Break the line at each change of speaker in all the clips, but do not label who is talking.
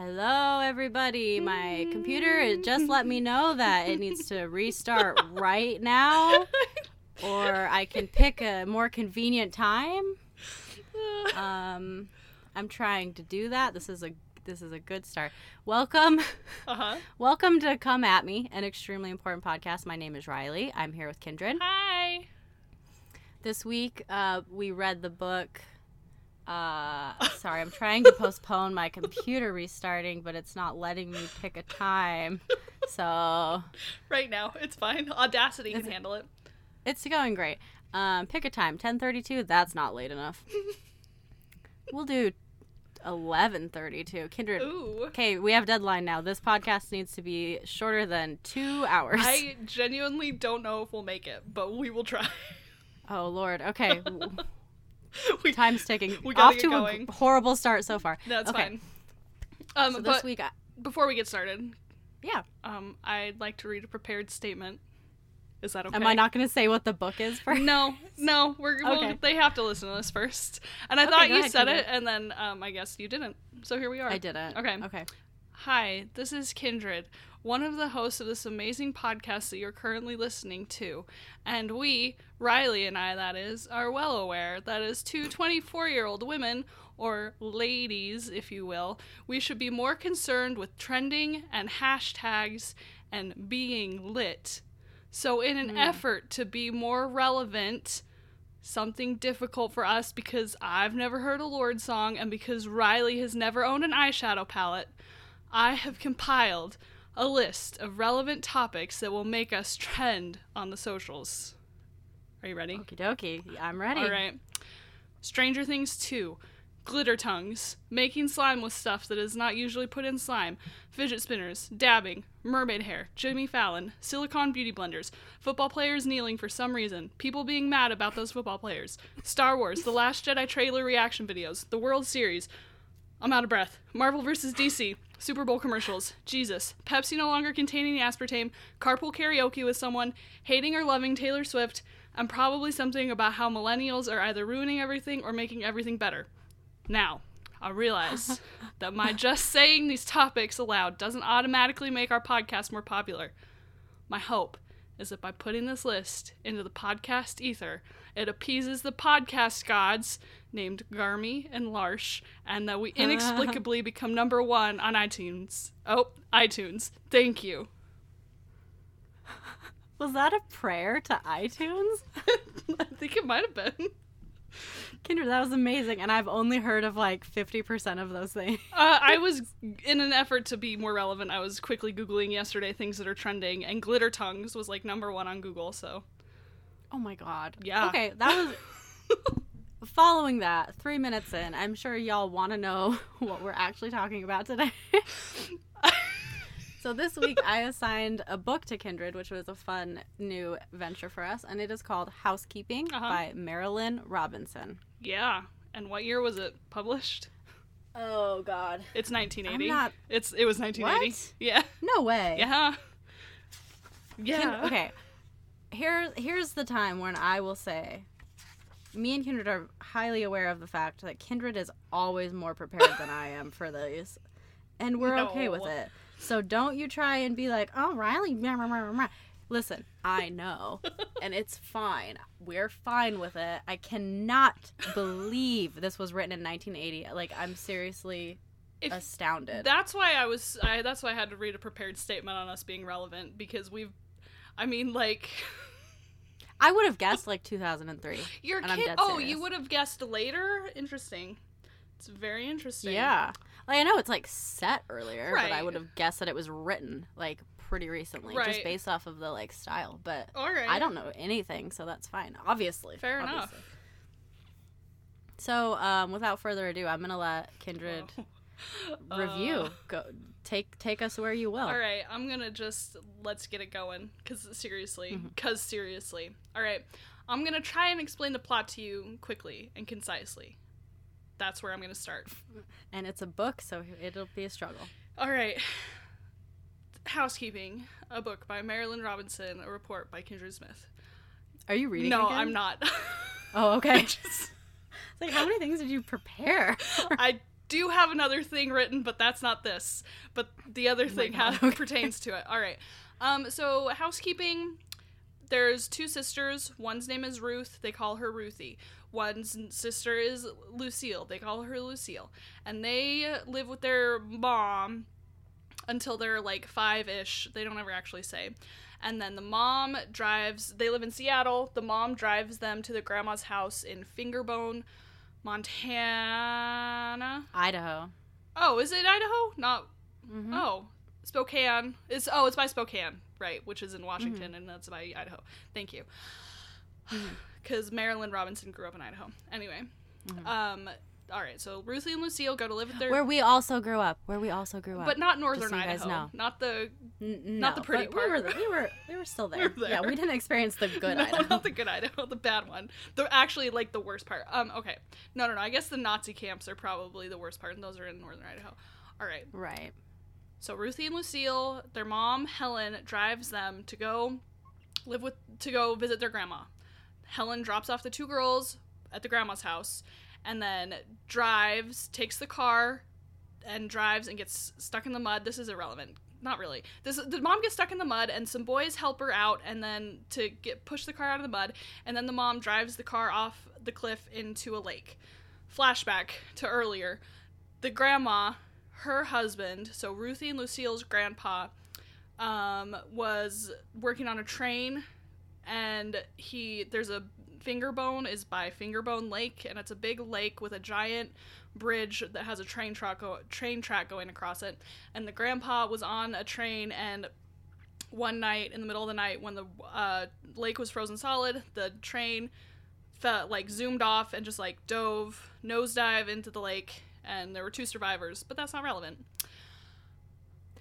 Hello, everybody. My computer it just let me know that it needs to restart right now, or I can pick a more convenient time. Um, I'm trying to do that. This is a this is a good start. Welcome,
Uh-huh.
welcome to Come at Me, an extremely important podcast. My name is Riley. I'm here with Kindred.
Hi.
This week, uh, we read the book. Uh, sorry, I'm trying to postpone my computer restarting, but it's not letting me pick a time. So
Right now, it's fine. Audacity can handle it.
it's going great. Um, pick a time. 10:32. That's not late enough. we'll do 11:32. Kindred.
Ooh.
Okay, we have deadline now. This podcast needs to be shorter than two hours.
I genuinely don't know if we'll make it, but we will try.
Oh Lord. Okay.
we,
Time's ticking.
We
Off to
going.
a horrible start so far.
That's
okay.
fine. Um,
So this week, I,
before we get started,
yeah.
um, I'd like to read a prepared statement. Is that okay?
Am I not going to say what the book is first?
No, no. We're well,
Okay.
they have to listen to this first. And I
Okay,
thought you
ahead,
said it, and then um, I guess you didn't. So here we are.
I didn't.
Okay.
Okay.
Hi, this is Kindred, one of the hosts of this amazing podcast that you're currently listening to. And we, Riley and I, that is, are well aware that as two 24 year old women, or ladies, if you will, we should be more concerned with trending and hashtags and being lit. So, in an hmm. effort to be more relevant, something difficult for us because I've never heard a Lorde song and because Riley has never owned an eyeshadow palette, I have compiled a list of relevant topics that will make us trend on the socials. Are you ready?
Okie dokie. I'm ready.
All right. Stranger Things 2. Glitter tongues. Making slime with stuff that is not usually put in slime. Fidget spinners. Dabbing. Mermaid hair. Jimmy Fallon. Silicone beauty blenders. Football players kneeling for some reason. People being mad about those football players. Star Wars. The Last Jedi trailer reaction videos. The World Series. I'm out of breath. Marvel vs. DC. Super Bowl commercials. Jesus. Pepsi no longer containing the aspartame. Carpool karaoke with someone. Hating or loving Taylor Swift. And probably something about how millennials are either ruining everything or making everything better. Now, I realize that my just saying these topics aloud doesn't automatically make our podcast more popular. My hope is that by putting this list into the podcast ether, it appeases the podcast gods named Garmy and Larsh, and that we inexplicably become number one on iTunes. Oh, iTunes. Thank you.
Was that a prayer to iTunes?
I think it might have been.
Kindred, that was amazing. And I've only heard of like 50% of those things.
Uh, I was, in an effort to be more relevant, I was quickly Googling yesterday things that are trending, and glitter tongues was like number one on Google, so.
Oh my God.
Yeah.
Okay, that was. Following that, three minutes in, I'm sure y'all want to know what we're actually talking about today. so, this week I assigned a book to Kindred, which was a fun new venture for us, and it is called Housekeeping
Uh-huh.
by Marilynne Robinson.
Yeah. And what year was it published?
Oh, God.
It's 1980.
Not-
It's It was 1980.
What?
Yeah.
No way.
Yeah. Yeah.
okay. Here, here's the time when I will say, me and Kindred are highly aware of the fact that Kindred is always more prepared than I am for these, and we're okay with it. So don't you try and be like, "Oh, Riley." Blah, blah, blah, blah, blah." Listen, I know, and it's fine. We're fine with it. I cannot believe this was written in 1980. Like, I'm seriously
If-
astounded.
That's why I was. I, that's why I had to read a prepared statement on us being relevant because we've. I mean, like,
I would have guessed like 2003.
your kid. Oh, you would have guessed later. Interesting. It's very interesting.
Yeah. Like I know it's like set earlier, but I would have guessed that it was written like pretty recently,
Right.
just based off of the like style. But
right.
I don't know anything, so that's fine. Obviously.
Fair enough.
So, um, without further ado, I'm gonna let Kindred review.
Uh,
Go take take us where you will.
All right, I'm gonna just let's get it going. Cause seriously,
Mm-hmm.
cause seriously. All right, I'm gonna try and explain the plot to you quickly and concisely. That's where I'm gonna start.
And it's a book, so it'll be a struggle.
All right. Housekeeping, a book by Marilynne Robinson, a report by Kindred Smith.
Are you reading?
no? I'm not.
Oh, okay.
Just-
It's like, how many things did you prepare?
I do have another thing written, but that's not this. But the other thing ha- pertains to it. All right. Um, so housekeeping. There's two sisters. One's name is Ruth. They call her Ruthie. One's sister is Lucille. They call her Lucille. And they live with their mom until they're like five ish. They don't ever actually say. And then the mom drives, they live in Seattle. The mom drives them to the grandma's house in Fingerbone, Montana.
Idaho.
Oh, is it Idaho? Not,
Mhm.
oh, Spokane. It's, oh, it's by Spokane, right, which is in Washington, and that's by Idaho. Thank you. Because Marilynne Robinson grew up in Idaho. Anyway. Um, all right, so Ruthie and Lucille go to live with their.
Where we also grew up. Where we also grew up.
but not northern
so
Idaho.
know.
Not the
N-
not the pretty part.
We were, we were, we were still there.
were
Yeah, we didn't experience the good
no,
Idaho.
not the good Idaho, the bad one. The actually like the worst part. Um, okay, no, no, no. I guess the Nazi camps are probably the worst part, and those are in northern Idaho. All right.
Right.
So Ruthie and Lucille, their mom Helen drives them to go live with to go visit their grandma. Helen drops off the two girls at the grandma's house, and then drives, takes the car, and drives and gets stuck in the mud. This is irrelevant. Not really. This the mom gets stuck in the mud, and some boys help her out, and then to get push the car out of the mud, and then the mom drives the car off the cliff into a lake. Flashback to earlier, the grandma, her husband, so Ruthie and Lucille's grandpa, um, was working on a train, and he there's a Fingerbone is by Fingerbone Lake, and it's a big lake with a giant bridge that has a train track go- train track going across it. And the grandpa was on a train, and one night in the middle of the night when the uh, lake was frozen solid, the train felt like zoomed off and just like dove nosedive into the lake, and there were two survivors, but that's not relevant.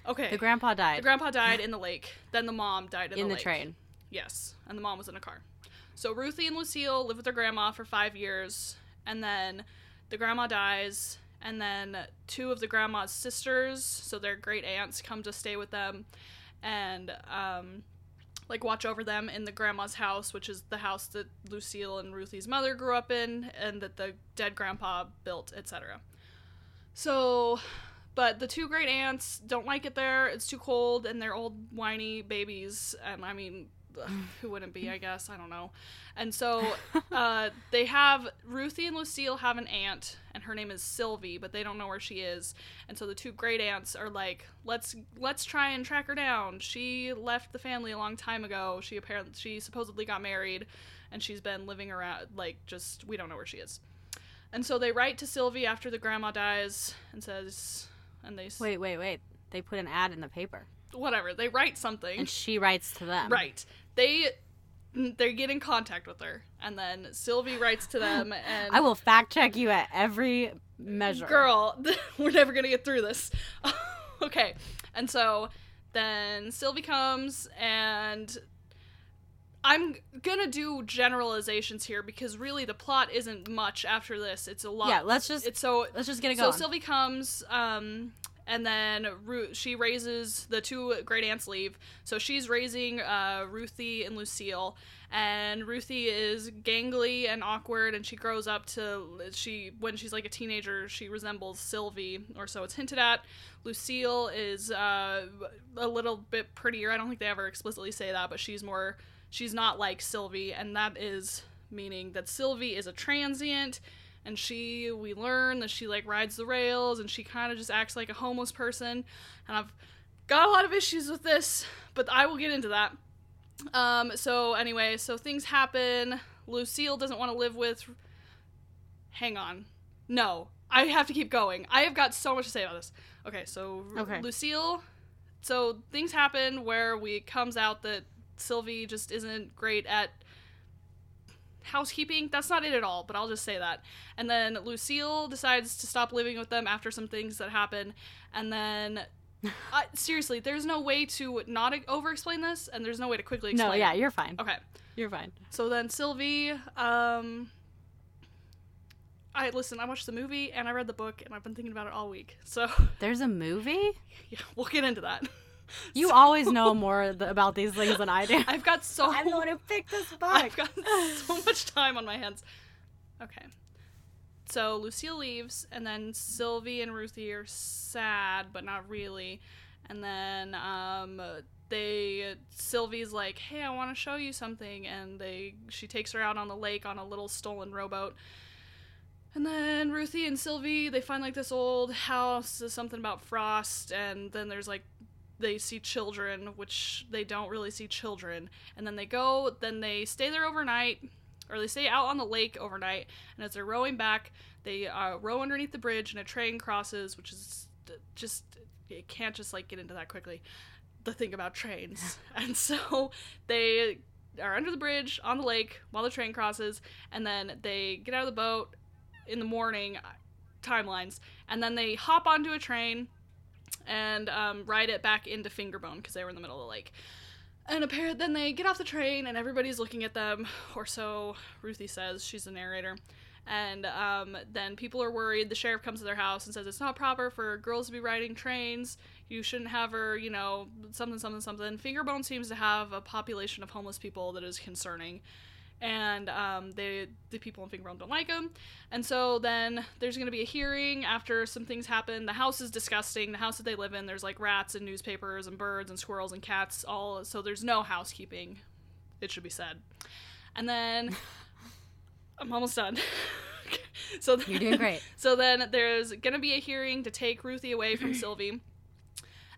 Okay.
The grandpa died
The grandpa died in the lake. Then the mom died in,
in
the,
the
lake.
train.
Yes, and the mom was in a car. So Ruthie and Lucille live with their grandma for five years, and then the grandma dies, and then two of the grandma's sisters, so their great aunts, come to stay with them, and um, like watch over them in the grandma's house, which is the house that Lucille and Ruthie's mother grew up in, and that the dead grandpa built, etc. So but the two great aunts don't like it there. It's too cold, and they're old, whiny babies. And I mean, who wouldn't be? I guess I don't know. And so uh, they have Ruthie and Lucille have an aunt, and her name is Sylvie, but they don't know where she is. And so the two great aunts are like, let's let's try and track her down. She left the family a long time ago. She apparently she supposedly got married, and she's been living around like just we don't know where she is. And so they write to Sylvie after the grandma dies and says, and they s-
Wait, wait, wait. They put an ad in the paper,
whatever they write something
and she writes to them.
right they they get in contact with her and then sylvie writes to them and
I will fact check you at every measure.
girl we're never gonna get through this okay and so then sylvie comes and i'm gonna do generalizations here because really the plot isn't much after this it's a lot
Yeah, let's just
it's so
let's just get it going so.
Sylvie comes, um, and then Ru- she raises the two great aunts leave. So she's raising uh, Ruthie and Lucille, and Ruthie is gangly and awkward, and she grows up to she when she's like a teenager she resembles Sylvie, or so it's hinted at. Lucille is uh, a little bit prettier. I don't think they ever explicitly say that, but she's more she's not like Sylvie, and that is meaning that Sylvie is a transient and she we learn that she like rides the rails and she kind of just acts like a homeless person. And i've got a lot of issues with this but i will get into that. Um so anyway so things happen. Lucille doesn't want to live with hang on. No i have to keep going. I have got so much to say about this. Okay so
Okay.
lucille so things happen where we it comes out that sylvie just isn't great at housekeeping. That's not it at all, but I'll just say that. And then Lucille decides to stop living with them after some things that happen. And then, uh, seriously, there's no way to not over explain this, and there's no way to quickly explain
no, yeah, you're fine.
Okay.
You're fine.
So then Sylvie, um. I listen. I watched the movie and I read the book and I've been thinking about it all week. So
There's a movie.
yeah, we'll get into that.
You always know more th- about these things than I do.
I've got so
I'm the one who picked this book.
I've got so much time on my hands. Okay. so Lucille leaves, and then Sylvie and Ruthie are sad, but not really. And then um, they Sylvie's like, "Hey, I want to show you something," and they she takes her out on the lake on a little stolen rowboat. And then Ruthie and Sylvie they find like this old house, there's something about frost, and then there's like they see children, which they don't really see children. And then they go, then they stay there overnight, or they stay out on the lake overnight. And as they're rowing back, they uh, row underneath the bridge, and a train crosses, which is just it can't just like get into that quickly. The thing about trains, and so they are under the bridge on the lake while the train crosses, and then they get out of the boat in the morning timelines, and then they hop onto a train and um, ride it back into Fingerbone because they were in the middle of the lake. And apparently, then they get off the train, and everybody's looking at them, or so Ruthie says. She's the narrator. And um, then people are worried. The sheriff comes to their house and says it's not proper for girls to be riding trains. You shouldn't have her, you know, something, something, something. Fingerbone seems to have a population of homeless people that is concerning and um, they the people in Fingerbone don't like him. And so then there's going to be a hearing after some things happen. The house is disgusting. The house that they live in, there's like rats and newspapers and birds and squirrels and cats. All so there's no housekeeping. It should be said. And then I'm almost done. so then,
You're doing great.
So then there's going to be a hearing to take Ruthie away from Sylvie.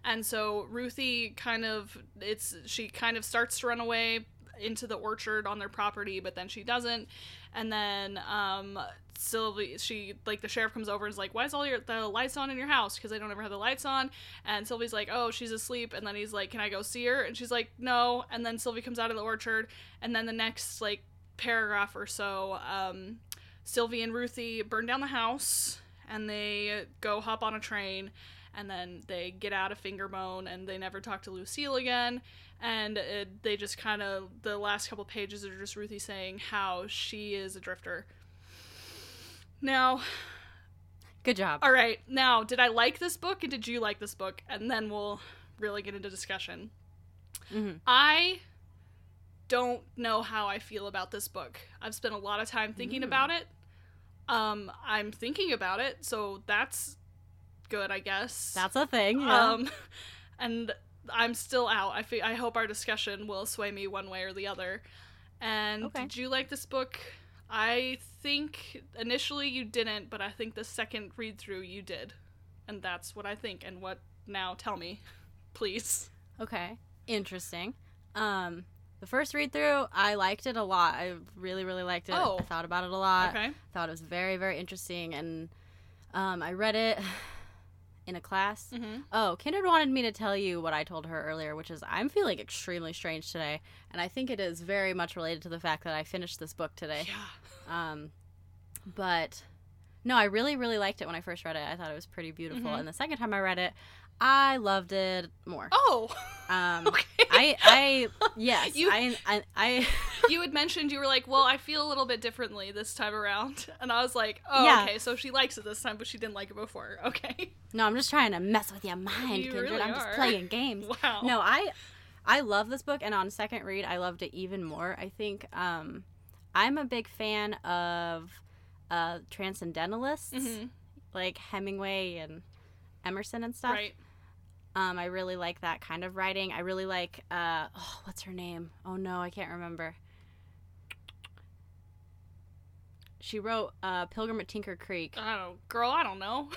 And so Ruthie kind of it's she kind of starts to run away into the orchard on their property, but then she doesn't. And then um, Sylvie, she like the sheriff comes over and is like, "Why is all your the lights on in your house? Because I don't ever have the lights on." And Sylvie's like, "Oh, she's asleep." And then he's like, "Can I go see her?" And she's like, "No." And then Sylvie comes out of the orchard, and then the next like paragraph or so, um, Sylvie and Ruthie burn down the house, and they go hop on a train. And then they get out of Fingerbone and they never talk to Lucille again and it, they just kind of the last couple pages are just Ruthie saying how she is a drifter. Now,
Good job.
all right. Now, did I like this book and did you like this book? And then we'll really get into discussion.
Mhm.
I don't know how I feel about this book. I've spent a lot of time thinking
Mm.
about it. Um, I'm thinking about it, so that's good, I guess.
That's a thing. Yeah.
Um, and I'm still out. I fe- I hope our discussion will sway me one way or the other. And
Okay.
did you like this book? I think initially you didn't, but I think the second read through you did. And that's what I think. And what now? Tell me, please.
Okay. Interesting. Um, the first read through, I liked it a lot. I really, really liked it.
Oh.
I thought about it a lot.
Okay.
Thought it was very, very interesting, and um, I read it in a class.
Mm-hmm.
Oh, Kindred wanted me to tell you what I told her earlier, which is I'm feeling extremely strange today, and I think it is very much related to the fact that I finished this book today.
Yeah.
Um, but no, I really, really liked it when I first read it. I thought it was pretty beautiful,
Mhm.
and the second time I read it, I loved it more.
Oh.
Um,
okay.
I, I, yes,
You-
I, I, I
you had mentioned you were like, well, I feel a little bit differently this time around, and I was like, oh,
Yeah.
okay, so she likes it this time, but she didn't like it before. Okay.
no, I'm just trying to mess with your mind,
You
Kindred.
really
I'm just
are.
playing games.
Wow.
No, I, I love this book, and on second read, I loved it even more. I think, um, I'm a big fan of, uh, transcendentalists
Mm-hmm.
like Hemingway and Emerson and stuff.
Right.
Um, I really like that kind of writing. I really like uh oh, what's her name? Oh no, I can't remember. She wrote uh Pilgrim at Tinker Creek.
Oh, girl. I don't know.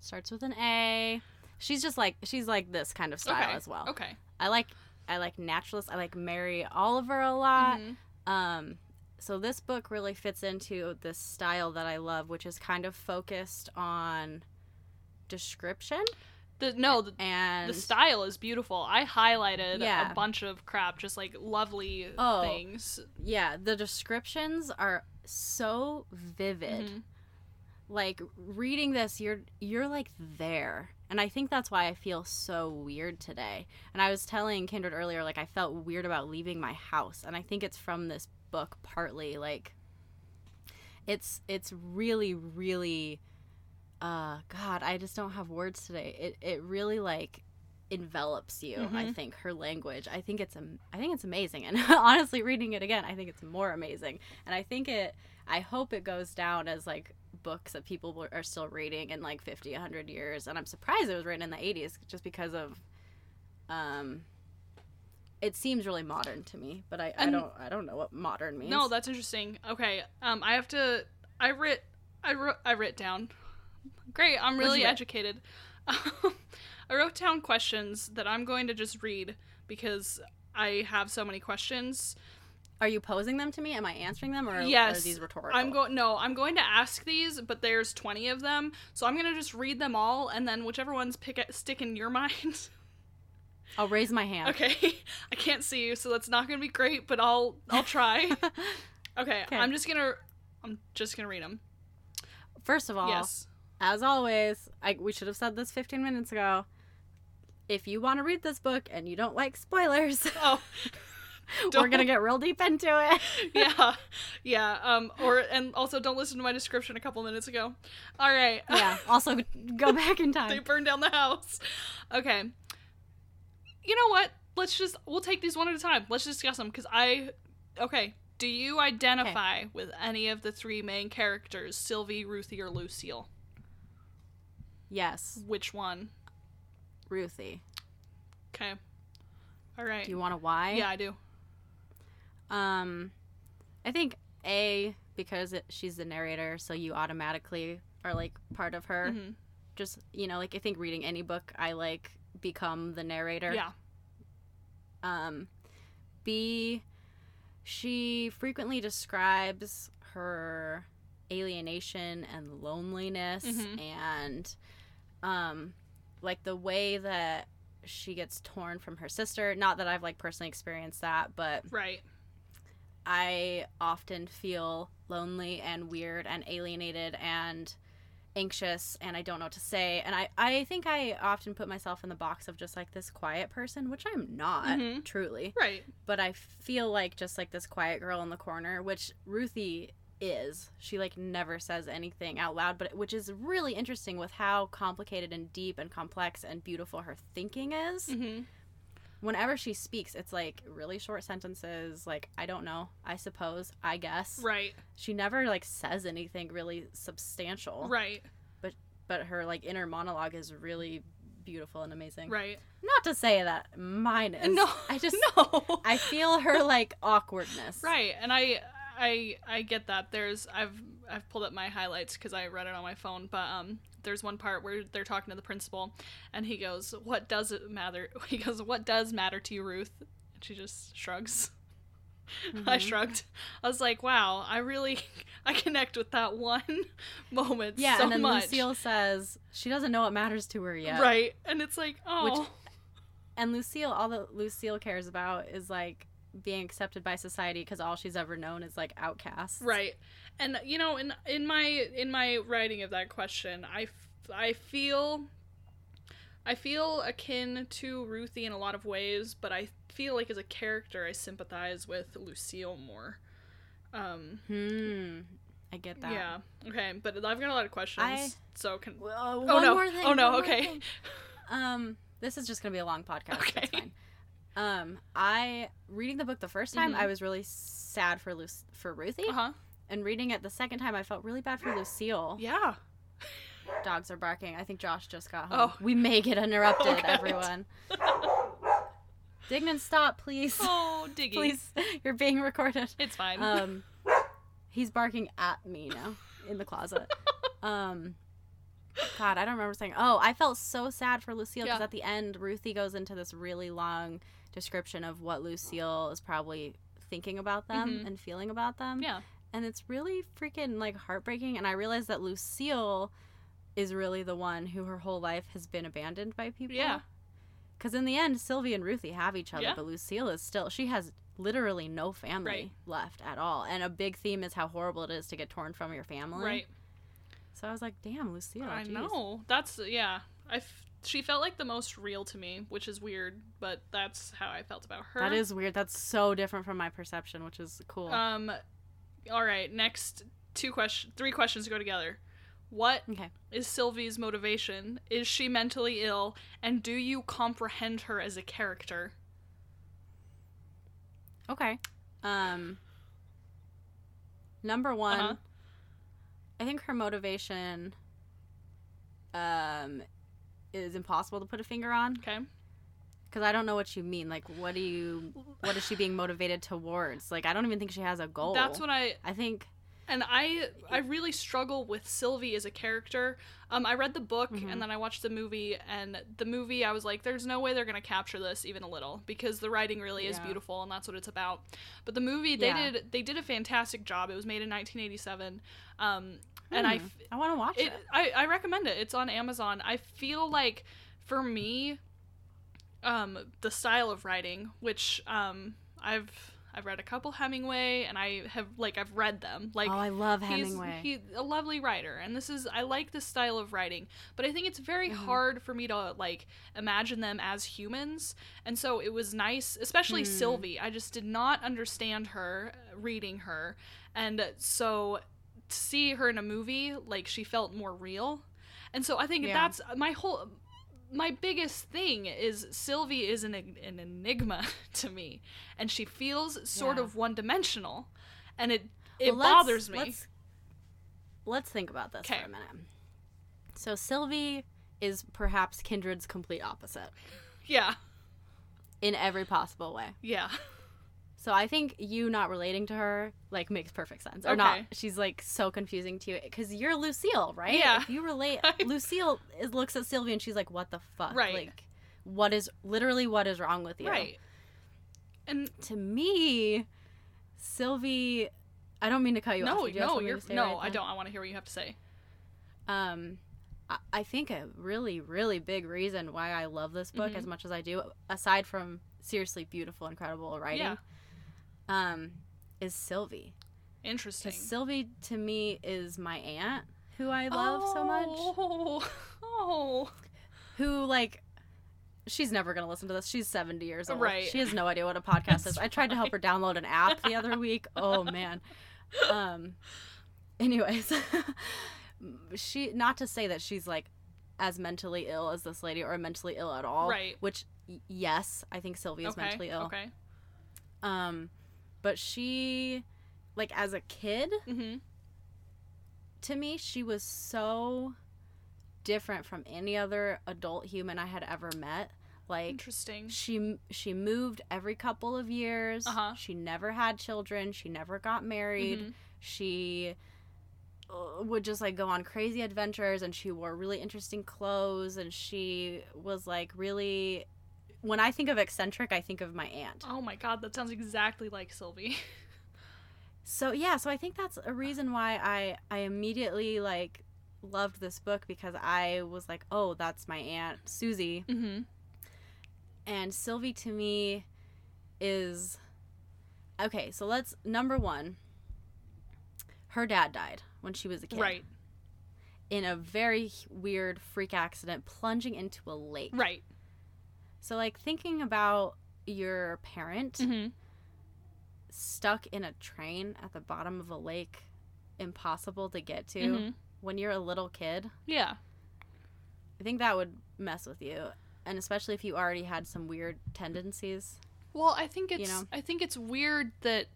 Starts with an A. She's just like she's like this kind of style
okay.
as well.
Okay.
I like I like naturalists. I like Mary Oliver a lot.
Mhm.
Um so this book really fits into this style that I love, which is kind of focused on description
The no, the,
and
the style is beautiful. I highlighted
Yeah.
a bunch of crap, just like lovely
Oh.
things.
yeah, the descriptions are so vivid.
Mhm.
Like reading this, you're you're like there. And I think that's why I feel so weird today. And I was telling Kindred earlier like I felt weird about leaving my house, and I think it's from this book partly like it's it's really really uh god, I just don't have words today. It it really like envelops you. I
Mhm.
think her language. I think it's am- I think it's amazing. And honestly, reading it again, I think it's more amazing. And I think it. I hope it goes down as like books that people are still reading in like 50 100 years and i'm surprised it was written in the 80s just because of um it seems really modern to me but i, I don't i don't know what modern means
No, that's interesting. Okay, um, I have to. I writ. I wrote. I writ down. Great. I'm really educated. Um, I wrote down questions that I'm going to just read because I have so many questions.
are you posing them to me am i answering them or
Yes,
are these rhetorical
I'm going. No, I'm going to ask these, but there's 20 of them, so I'm going to just read them all, and then whichever ones pick stick in your mind.
i'll raise my hand
Okay, I can't see you, so that's not gonna be great, but I'll I'll try. Okay,
Okay.
I'm just gonna I'm just gonna read them.
first of all
Yes.
As always I, we should have said this 15 minutes ago if you want to read this book and you don't like spoilers
Oh,
we're gonna get real deep into it
yeah, yeah. Um, or and also don't listen to my description a couple minutes ago. All right.
yeah also go back in time.
they burned down the house. Okay. You know what? Let's just we'll take these one at a time. Let's discuss them because I. Okay. Do you identify with any of the three main characters, Sylvie, Ruthie, or Lucille?
Yes
Which one?
ruthie
Okay. All right.
do you want a why
yeah, I do.
Um, I think a because it, she's the narrator, so you automatically are like part of her.
Mhm.
Just you know, like I think reading any book, I like become the narrator.
Yeah.
Um, B, she frequently describes her alienation and loneliness
Mhm.
and um like the way that she gets torn from her sister not that i've like personally experienced that but
Right.
I often feel lonely and weird and alienated and anxious and I don't know what to say. And I, I think I often put myself in the box of just like this quiet person, which I'm not
Mhm.
truly.
Right.
But I feel like just like this quiet girl in the corner, which Ruthie is. She like never says anything out loud, but which is really interesting with how complicated and deep and complex and beautiful her thinking is
hmm
whenever she speaks, it's like really short sentences, like, I don't know, I suppose, I guess.
Right.
She never like says anything really substantial.
Right.
But but her like inner monologue is really beautiful and amazing.
Right.
Not to say that mine is.
no.
I just
no.
I feel her like awkwardness.
Right, and I I I get that. There's I've I've pulled up my highlights because I read it on my phone, but um there's one part where they're talking to the principal, and he goes, "What does it matter?" He goes, "What does matter to you, Ruth?" And she just shrugs. I
Mhm.
shrugged. I was like, "Wow, I really I connect with that one moment
Yeah,
so
and then
much."
Lucille says she doesn't know what matters to her yet.
Right, and it's like, oh,
And Lucille, all that Lucille cares about is like being accepted by society because all she's ever known is like outcasts.
Right. And you know, in in my in my writing of that question, I, f- I feel I feel akin to Ruthie in a lot of ways, but I feel like as a character I sympathize with Lucille more. Um
Hmm. I get that.
yeah. Okay, but I've got a lot of questions.
I-
so can
Well,
Oh no.
more thing.
oh no, okay.
Um, this is just gonna be a long podcast.
Okay.
Um, I reading the book the first time,
Mhm.
I was really sad for Luc- for Ruthie,
Uh-huh.
and reading it the second time, I felt really bad for Lucille.
Yeah.
Dogs are barking. I think Josh just got home.
Oh.
We may get interrupted,
Okay.
everyone. Dignan, stop, please.
oh, Diggy.
please, you're being recorded.
It's fine.
Um, he's barking at me now in the closet. Um, God, I don't remember saying. Oh, I felt so sad for Lucille because
Yeah.
at the end, Ruthie goes into this really long description of what Lucille is probably thinking about them
Mhm.
and feeling about them.
yeah.
And it's really freaking like heartbreaking. And I realized that Lucille is really the one who her whole life has been abandoned by people.
Yeah.
Because in the end, Sylvie and Ruthie have each other,
Yeah.
but Lucille is still, she has literally no family
Right.
left at all. And a big theme is how horrible it is to get torn from your family.
Right.
So I was like, damn, Lucille.
I
geez.
know. That's yeah. I f- she felt like the most real to me, which is weird, but that's how I felt about her.
That is weird. That's so different from my perception, which is cool.
Um all right, next two question three questions go together. What is
Okay.
Sylvie's motivation? Is she mentally ill? And do you comprehend her as a character?
Okay. Um number 1
Uh-huh.
I think her motivation um is impossible to put a finger on
Okay.
cuz I don't know what you mean. Like what do you what is she being motivated towards? Like I don't even think she has a goal.
That's what I
I think
and I I really struggle with Sylvie as a character. Um, I read the book
Mhm.
and then I watched the movie, and the movie I was like, "There's no way they're gonna capture this even a little because the writing really is beautiful and that's what it's about." But the movie they
Yeah.
did they did a fantastic job. It was made in 1987, um, and I
Hmm,
f-
I want to watch
it,
it.
I, I recommend it. It's on Amazon. I feel like for me, um, the style of writing, which um, I've I've read a couple Hemingway, and I have like I've read them. Like
oh, I love
he's
Hemingway.
he's a lovely writer, and this is I like this style of writing, but I think it's very
Mhm.
hard for me to like imagine them as humans, and so it was nice, especially
Hmm.
Sylvie. I just did not understand her uh, reading her, and so to see her in a movie, like she felt more real, and so I think
Yeah.
that's my whole. My biggest thing is Sylvie is an, an enigma to me, and she feels sort
Yeah.
of one dimensional, and it it
Well,
bothers me.
Let's, let's think about this
Okay.
for a minute. So Sylvie is perhaps Kindred's complete opposite
Yeah,
in every possible way.
yeah,
So I think you not relating to her like makes perfect sense. Or
Okay.
not. She's like so confusing to you because you're Lucille, right?
Yeah.
If you relate, Lucille is, looks at Sylvie and she's like, "What the fuck?
Right.
Like, what is literally what is wrong with you?"
right. And
To me, Sylvie. I don't mean to cut you
no,
off. You
no, you're no,
right
I don't. I want to hear what you have to say.
um I- I think a really, really big reason why I love this book
Mhm.
as much as I do, aside from seriously beautiful, incredible writing,
Yeah.
Um, is Sylvie.
Interesting.
Sylvie to me is my aunt, who I love so much.
Oh, oh,
Who like, she's never gonna listen to this. She's seventy years old.
Right.
She has no idea what a podcast
That's
is. I tried to help her download an app the other week. Oh man. Um. Anyways, she not to say that she's like as mentally ill as this lady or mentally ill at all.
Right.
Which yes, I think Sylvie is
okay,
mentally ill.
okay.
Um, but she, like as a kid,
Mm-hmm.
to me, she was so different from any other adult human I had ever met. Like
Interesting.
she she moved every couple of years.
Uh-huh.
She never had children. She never got married.
Mhm.
She uh, would just like go on crazy adventures and she wore really interesting clothes and she was like really when I think of eccentric, I think of my aunt.
Oh my god, that sounds exactly like Sylvie.
So yeah, so I think that's a reason why I I immediately like loved this book because I was like, "Oh, that's my aunt Susie."
Mm-hmm.
And Sylvie to me is Okay, so let's number 1. Her dad died when she was a kid.
Right.
In a very weird freak accident plunging into a lake.
Right.
So like thinking about your parent
Mm-hmm.
stuck in a train at the bottom of a lake impossible to get to
Mhm.
when you're a little kid.
Yeah.
I think that would mess with you. And especially if you already had some weird tendencies.
Well, I think it's
know?
I think it's weird that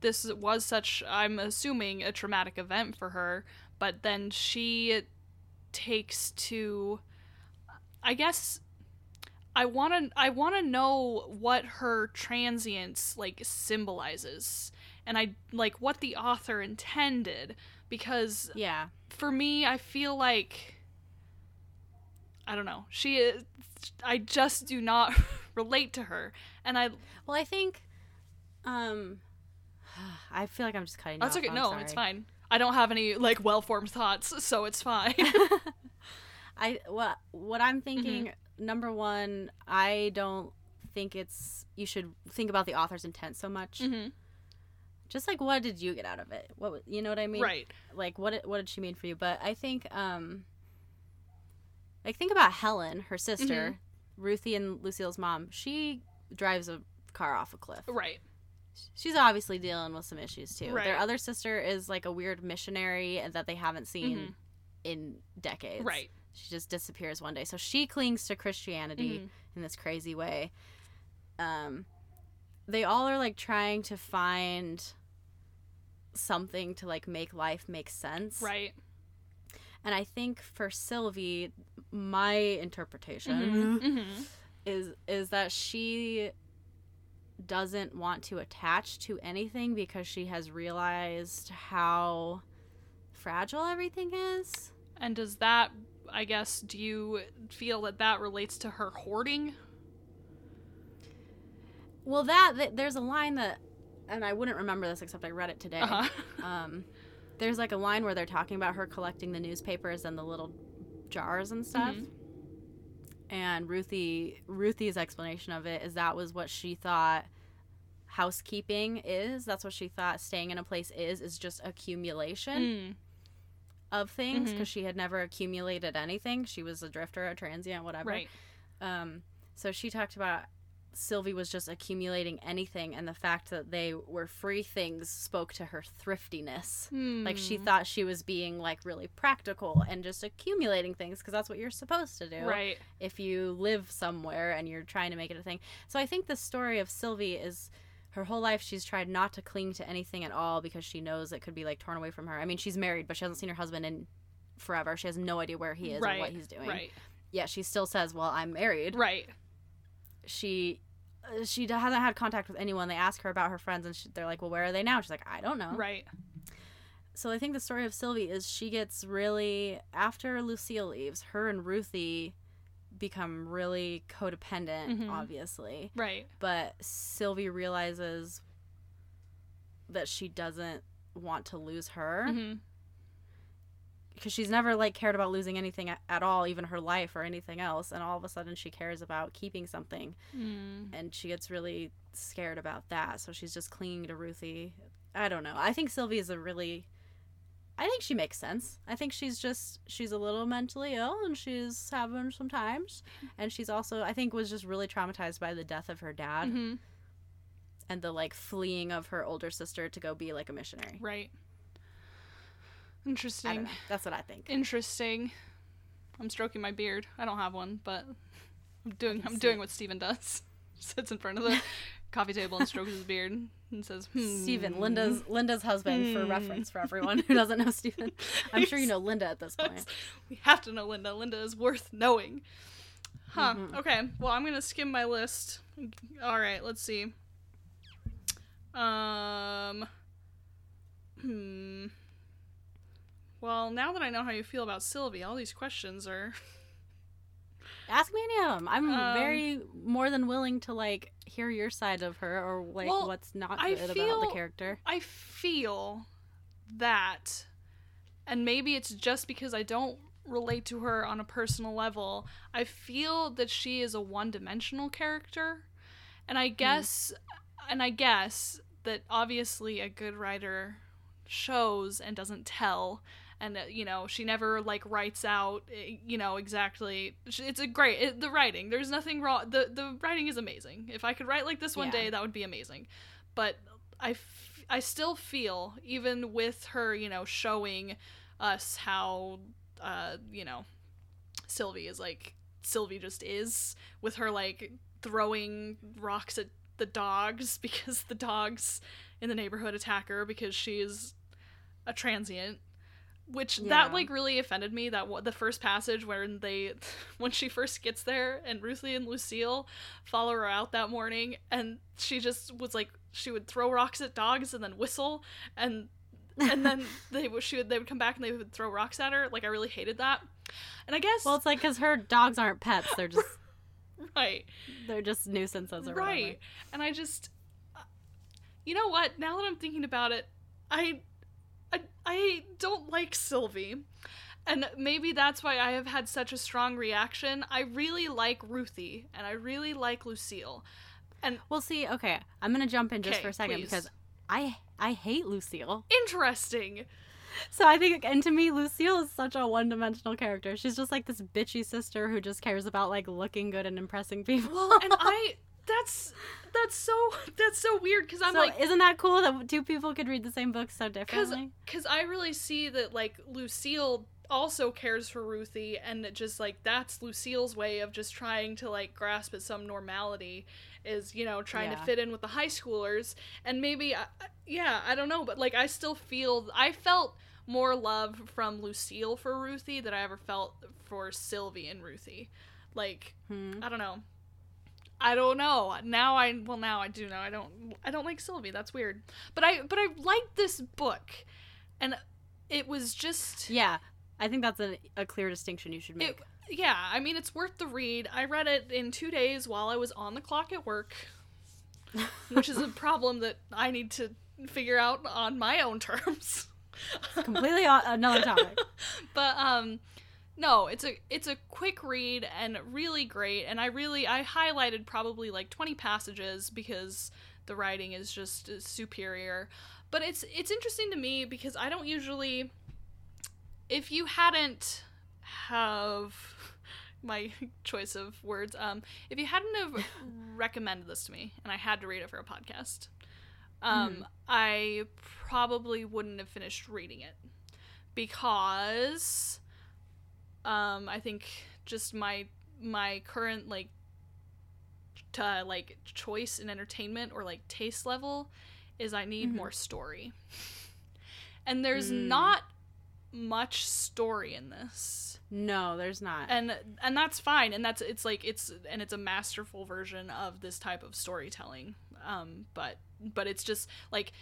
this was such I'm assuming a traumatic event for her, but then she takes to I guess I want to I want to know what her transience like symbolizes and I like what the author intended because
Yeah.
for me I feel like I don't know. She is I just do not relate to her and I
Well, I think um I feel like I'm just cutting
That's
off.
okay.
I'm
No,
sorry.
it's fine. I don't have any like well-formed thoughts, so it's fine.
I what what I'm thinking
Mm-hmm.
Number 1, I don't think it's you should think about the author's intent so much.
hmm
Just like what did you get out of it? What you know what I mean?
Right.
like what did- what did she mean for you but i think um like think about helen her sister
Mm-hmm.
ruthie and lucille's mom she drives a car off a cliff
Right.
she's obviously dealing with some issues too
Right.
their other sister is like a weird missionary that they haven't seen
Mhm.
in decades.
Right.
She just disappears one day. So she clings to Christianity
Mhm.
in this crazy way. Um, they all are like trying to find something to like make life make sense.
Right.
And I think for Sylvie, my interpretation
Mm-hmm.
is is that she doesn't want to attach to anything because she has realized how fragile everything is.
And does that, I guess, do you feel that that relates to her hoarding?
Well, that, th- there's a line that, and I wouldn't remember this except I read it today.
Uh-huh.
Um, there's like a line where they're talking about her collecting the newspapers and the little jars and stuff.
Mhm.
And Ruthie, Ruthie's explanation of it is that was what she thought housekeeping is. That's what she thought staying in a place is is just accumulation
Mm.
Of things because she had never accumulated anything. She was a drifter, a transient, whatever.
Right.
Um, so she talked about Sylvie was just accumulating anything, and the fact that they were free things spoke to her thriftiness. Like she
Hmm.
thought she was being like really practical and just accumulating things because that's what you're supposed to do
Right.
if you live somewhere and you're trying to make it a thing. So I think the story of Sylvie is her whole life she's tried not to cling to anything at all because she knows it could be like torn away from her. I mean, she's married, but she hasn't seen her husband in forever. She has no idea where he is
right.
or what he's doing.
Right.
Yeah, she still says, "Well, I'm married."
Right.
She uh, she hasn't had contact with anyone. They ask her about her friends, and she, they're like, "Well, where are they now?" She's like, "I don't know."
Right.
So I think the story of Sylvie is she gets really after Lucille leaves, her and Ruthie become really codependent,
Mhm.
obviously.
Right.
But Sylvie realizes that she doesn't want to lose her
hmm
because she's never like cared about losing anything a- at all, even her life or anything else. And all of a sudden, she cares about keeping something,
Mm.
and she gets really scared about that. So she's just clinging to Ruthie. I don't know. I think Sylvie is a really I think she makes sense. I think she's just she's a little mentally ill and she's having some times and she's also I think was just really traumatized by the death of her dad
hmm
and the like fleeing of her older sister to go be like a missionary.
Right. Interesting.
That's what I think.
Interesting. I'm stroking my beard. I don't have one, but I'm doing I'm doing what Steven does. Sits in front of the coffee table and strokes his beard and says, hmm.
Stephen, Linda's Linda's husband for
Hmm.
reference for everyone who doesn't know Stephen. I'm sure you know Linda at this point.
We have to know Linda. Linda is worth knowing. Huh.
Mhm.
Okay. Well, I'm gonna skim my list. All right. Let's see. Um. Hmm. Well, now that I know how you feel about Sylvie, all these questions are.
Ask me any of them. I'm
Um,
very more than willing to like hear your side of her or like
Well,
what's not good about the character.
I feel that, and maybe it's just because I don't relate to her on a personal level. I feel that she is a one-dimensional character, and I guess, and I guess that obviously a good writer shows and doesn't tell. And uh, you know she never like writes out, uh, you know exactly. It's a great it, the writing. There's nothing wrong. the The writing is amazing. If I could write like this one
Yeah.
day, that would be amazing. But I, f- I still feel even with her you know showing us how uh you know sylvie is like sylvie just is with her like throwing rocks at the dogs because the dogs in the neighborhood attack her because she's a transient which
Yeah.
that like really offended me that the first passage when they when she first gets there and Ruthie and Lucille follow her out that morning and she just was like she would throw rocks at dogs and then whistle and and then they would she would they would come back and they would throw rocks at her. Like I really hated that. And I guess
Well, it's like because her dogs aren't pets; they're just
right.
they're just nuisances or
right. And I just uh, you know what? Now that I'm thinking about it I I, don't like Sylvie and maybe that's why I have had such a strong reaction. I really like Ruthie and I really like Lucille. And
we'll see, okay, I'm gonna jump in just for a second
please.
because I I hate Lucille.
interesting.
So I think, and to me, Lucille is such a one-dimensional character. She's just like this bitchy sister who just cares about like looking good and impressing people.
Well, and I that's that's so that's so weird because I'm
so
like
isn't that cool that two people could read the same book so differently?
because I really see that like Lucille also cares for Ruthie and it just like that's Lucille's way of just trying to like grasp at some normality is you know trying
Yeah.
to fit in with the high schoolers and maybe yeah I don't know but like I still feel I felt more love from Lucille for Ruthie than I ever felt for Sylvie and Ruthie like
Hmm.
I don't know I don't know. Now I well now I do know. I don't I don't like Sylvie. That's weird. But I but I liked this book. And it was just
Yeah, I think that's a, a clear distinction you should make.
it, yeah, I mean it's worth the read. I read it in 2 days while I was on the clock at work, which is a problem that I need to figure out on my own terms.
Completely another topic.
but um no it's a it's a quick read and really great and i really i highlighted probably like 20 passages because the writing is just superior but it's it's interesting to me because i don't usually if you hadn't have my choice of words um if you hadn't have recommended this to me and i had to read it for a podcast um
Mhm.
i probably wouldn't have finished reading it because um i think just my my current like t- uh, like choice in entertainment or like taste level is i need
Mhm.
more story and there's
Mm.
not much story in this
No, there's not.
and and that's fine and that's it's like it's and it's a masterful version of this type of storytelling um but but it's just like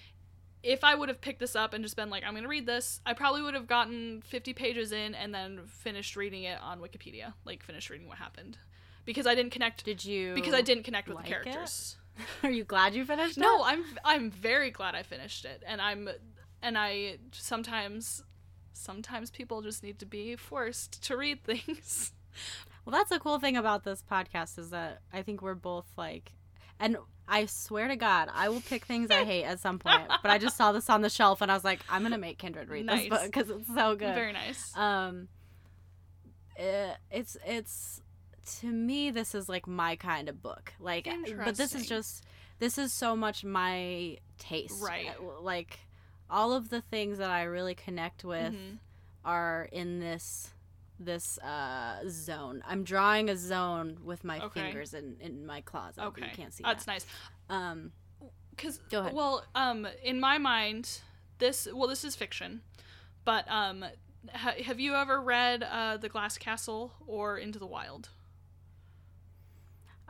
if i would have picked this up and just been like i'm gonna read this i probably would have gotten 50 pages in and then finished reading it on wikipedia like finished reading what happened because i didn't connect
Did you?
because i didn't connect with
like
the
it?
characters
Are you glad you finished it?
no i'm i'm very glad i finished it and i'm and i sometimes sometimes people just need to be forced to read things
Well, that's a cool thing about this podcast is that I think we're both like, and I swear to God, I will pick things I hate at some point. But I just saw this on the shelf and I was like, I'm gonna make Kindred read
Nice.
this book because it's so good.
Very nice.
um, eh, it's it's to me this is like my kind of book. Like, but this is just this is so much my taste.
Right.
Uh, Like all of the things that I really connect with
Mhm.
are in this this uh zone. I'm drawing a zone with my
Okay.
fingers in in my closet.
Okay,
You can't see
that's
that.
nice.
Um
Because
Go ahead.
well, um, in my mind, this well, this is fiction, but um, ha- have you ever read uh, The Glass Castle or Into the Wild?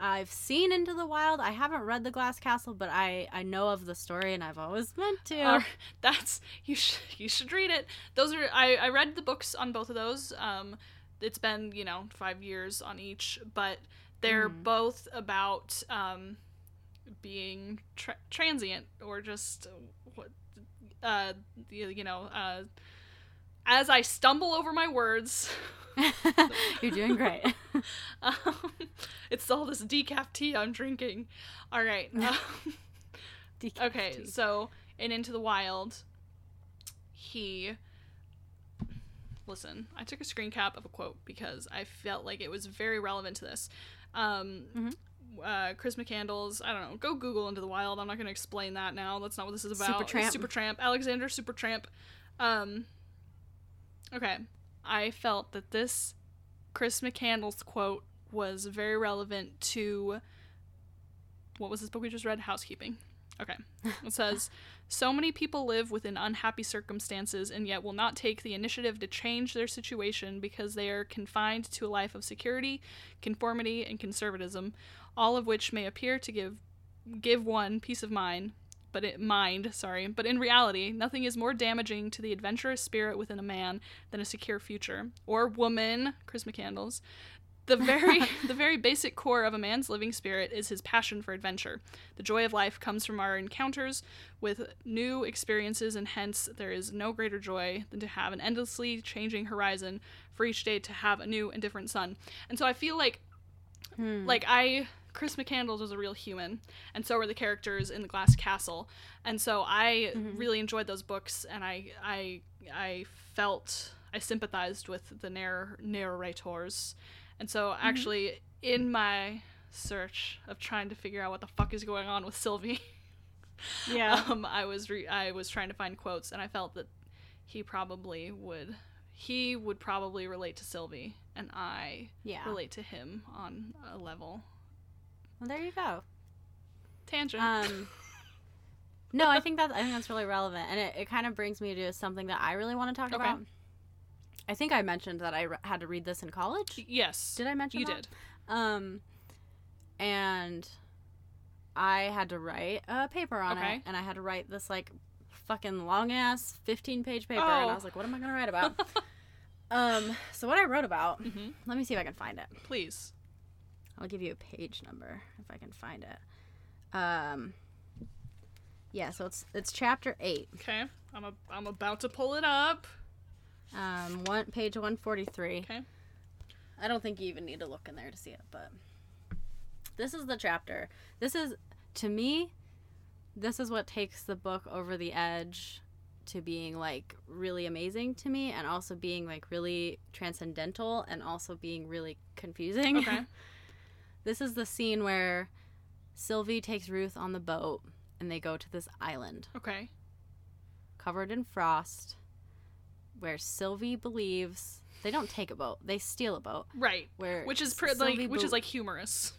I've seen Into the Wild. I haven't read The Glass Castle, but I I know of the story and I've always meant to.
Or that's you should you should read it. Those are I I read the books on both of those. Um, it's been you know five years on each, but they're
Mhm.
both about um, being tra- transient or just uh, what uh you know uh as I stumble over my words.
You're doing great.
Um, it's all this decaf tea I'm drinking. All right. um, okay,
DKFT.
so in Into the Wild, he. Listen, I took a screen cap of a quote because I felt like it was very relevant to this. Um,
Mhm.
uh, Chris McCandless, I don't know, go Google Into the Wild. I'm not going to explain that now. That's not what this is about.
Supertramp.
Supertramp. Alexander Supertramp. Um, okay. I felt that this Chris McCandless quote was very relevant to what was this book we just read? Housekeeping. Okay. It says, So many people live within unhappy circumstances and yet will not take the initiative to change their situation because they are confined to a life of security, conformity, and conservatism, all of which may appear to give give one peace of mind, but it mind, sorry, but in reality, nothing is more damaging to the adventurous spirit within a man than a secure future or woman, Chris McCandless. The very the very basic core of a man's living spirit is his passion for adventure. The joy of life comes from our encounters with new experiences and hence there is no greater joy than to have an endlessly changing horizon for each day to have a new and different sun. And so I feel like
Hmm.
like I Chris McCandless was a real human, and so were the characters in the Glass Castle, and so I
Mhm.
really enjoyed those books, and I I I felt I sympathized with the narr- narrators, and so actually in my search of trying to figure out what the fuck is going on with Sylvie,
yeah.
um, I was re- I was trying to find quotes, and I felt that he probably would he would probably relate to Sylvie, and I
Yeah.
relate to him on a level.
Well, there you go.
Tangent.
Um, no, I think that I think that's really relevant, and it, it kind of brings me to something that I really want to talk
Okay.
about. I think I mentioned that I re- had to read this in college.
yes.
Did I mention
You
that?
did.
Um, and I had to write a paper on
Okay.
it, and I had to write this like fucking long ass fifteen page paper, and
Oh.
I was like, what am I gonna write about? um, so what I wrote about,
hmm
let me see if I can find it.
Please.
I'll give you a page number if I can find it. Um, yeah, so it's it's chapter eight,
Okay. I'm a, I'm about to pull it up.
um, one page one forty three.
Okay.
I don't think you even need to look in there to see it, but this is the chapter. This is to me this is what takes the book over the edge to being like really amazing to me and also being like really transcendental and also being really confusing.
Okay.
this is the scene where Sylvie takes Ruth on the boat and they go to this island
Okay.
covered in frost where Sylvie believes they don't take a boat, they steal a boat.
Right.
Where
Which is pre- like which
bel-
is like humorous.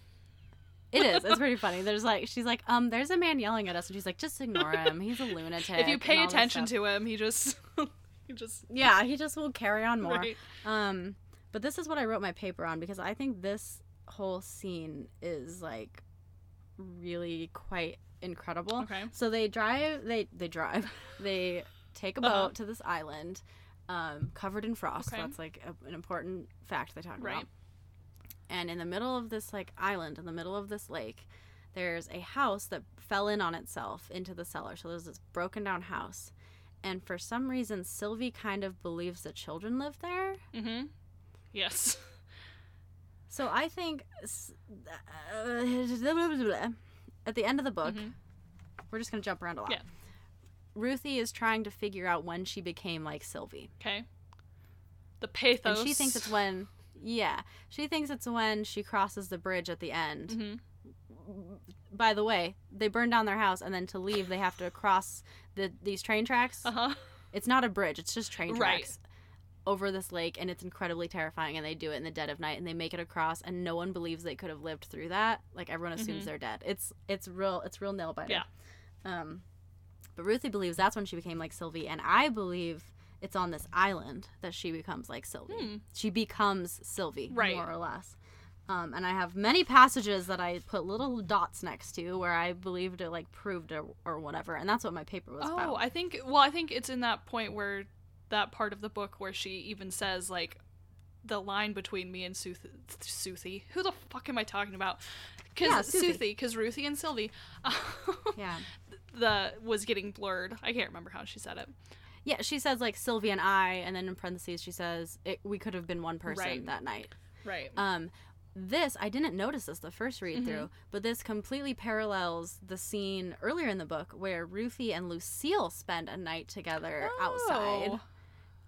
It is. It's pretty funny. There's like she's like, um, there's a man yelling at us, and she's like, just ignore him. He's a lunatic.
if you pay attention to him, he just he just
yeah, he just will carry on more.
right.
Um, but this is what I wrote my paper on because I think this whole scene is like really quite incredible.
Okay.
So they drive. They they drive. They take a boat
Uh-huh.
to this island, um, covered in frost.
Okay.
That's like a, an important fact they talk
Right.
about. And in the middle of this like island, in the middle of this lake, there's a house that fell in on itself into the cellar. So there's this broken down house. And for some reason, Sylvie kind of believes that children live there.
Mm-hmm. Yes.
So I think uh, at the end of the book,
Mhm.
we're just going to jump around a lot.
Yeah.
Ruthie is trying to figure out when she became like Sylvie.
Okay. The pathos.
And she thinks it's when, yeah, she thinks it's when she crosses the bridge at the end.
hmm
By the way, they burn down their house, and then to leave, they have to cross the these train tracks.
Uh huh.
It's not a bridge; it's just train
Right.
tracks over this lake, and it's incredibly terrifying. And they do it in the dead of night, and they make it across, and no one believes they could have lived through that. Like everyone assumes
Mhm.
they're dead. It's it's real. It's real nail biter.
Yeah.
Um, but Ruthie believes that's when she became like Sylvie, and I believe it's on this island that she becomes like Sylvie.
Hmm.
She becomes Sylvie,
Right.
more or less. Um, and I have many passages that I put little dots next to where I believed it like proved it or whatever, and that's what my paper was about.
Oh,
about.
I think. Well, I think it's in that point where that part of the book where she even says like the line between me and Sooth- Soothie. Who the fuck am I talking about?
Yeah,
Because
Soothie.
Soothie, because Ruthie and Sylvie,
yeah.
the was getting blurred. I can't remember how she said it.
Yeah, she says like Sylvie and I, and then in parentheses she says it, we could have been one person
Right.
that night.
Right.
Um, this I didn't notice this the first read through, but this completely parallels the scene earlier in the book where Ruthie and Lucille spend a night together outside.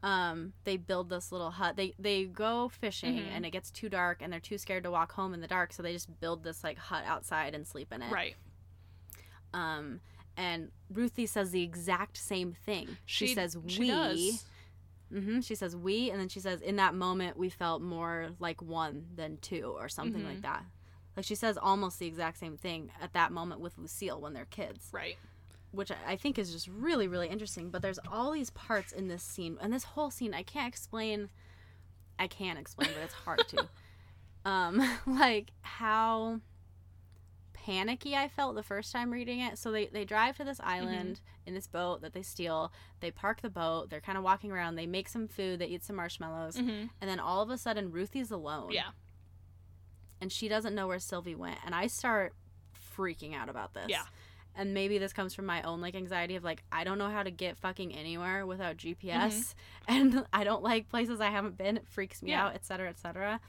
Um, they build this little hut. They they go fishing
Mhm.
and it gets too dark and they're too scared to walk home in the dark, so they just build this like hut outside and sleep in it.
Right.
Um, and Ruthie says the exact same thing. She, says we.
She does.
hmm She says we, and then she says in that moment we felt more like one than two, or something
Mhm.
like that. Like she says almost the exact same thing at that moment with Lucille when they're kids,
Right.
Which I think is just really, really interesting. But there's all these parts in this scene, and this whole scene I can't explain. I can't explain, but it's hard to. um, like how panicky I felt the first time reading it. So they, they drive to this island in this boat that they steal. They park the boat. They're kind of walking around. They make some food. They eat some marshmallows.
hmm
And then all of a sudden, Ruthie's alone.
Yeah.
And she doesn't know where Sylvie went. And I start freaking out about this.
Yeah.
And maybe this comes from my own like anxiety of like I don't know how to get fucking anywhere without GPS,
Mm-hmm.
and I don't like places I haven't been. It freaks me
Yeah.
out, etc., etc.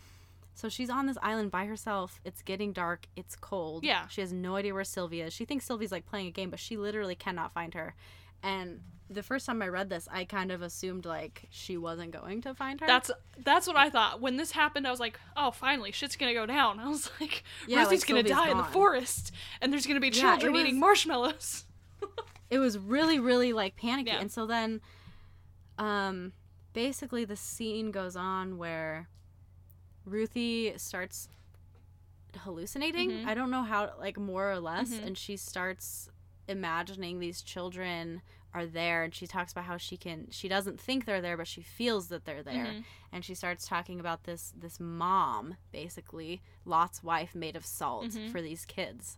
So she's on this island by herself. It's getting dark. It's cold.
Yeah.
She has no idea where Sylvia is. She thinks Sylvia's like playing a game, but she literally cannot find her. And the first time I read this, I kind of assumed like she wasn't going to find her.
That's that's what I thought. When this happened, I was like, "Oh, finally, shit's gonna go down." I was like,
Yeah,
"Ruthie's
like,
gonna die in the forest, and there's gonna be
Yeah,
children
was-
eating marshmallows."
it was really really like panicky
Yeah.
and so then um basically the scene goes on where Ruthie starts hallucinating.
Mhm.
I don't know how like more or less
Mhm.
and she starts imagining these children are there and she talks about how she can she doesn't think they're there but she feels that they're there
Mhm.
and she starts talking about this this mom basically Lot's wife made of salt
Mhm.
for these kids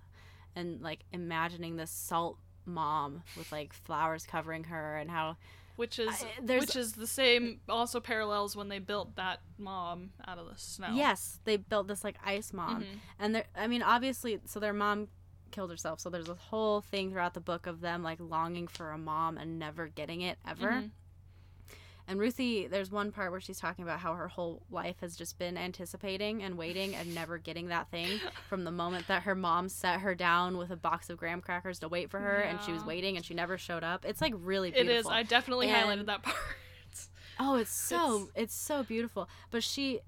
and like imagining this salt mom with like flowers covering her and how
which is
I- there's-
which is the same also parallels when they built that mom out of the snow.
yes they built this like ice mom
Mhm.
and there i mean obviously so their mom killed herself so there's this whole thing throughout the book of them like longing for a mom and never getting it ever
Mhm.
and ruthie there's one part where she's talking about how her whole life has just been anticipating and waiting and never getting that thing from the moment that her mom set her down with a box of graham crackers to wait for her and she was waiting and she never showed up it's like really beautiful
is. I definitely highlighted that part.
Oh, it's so it's, so beautiful. But she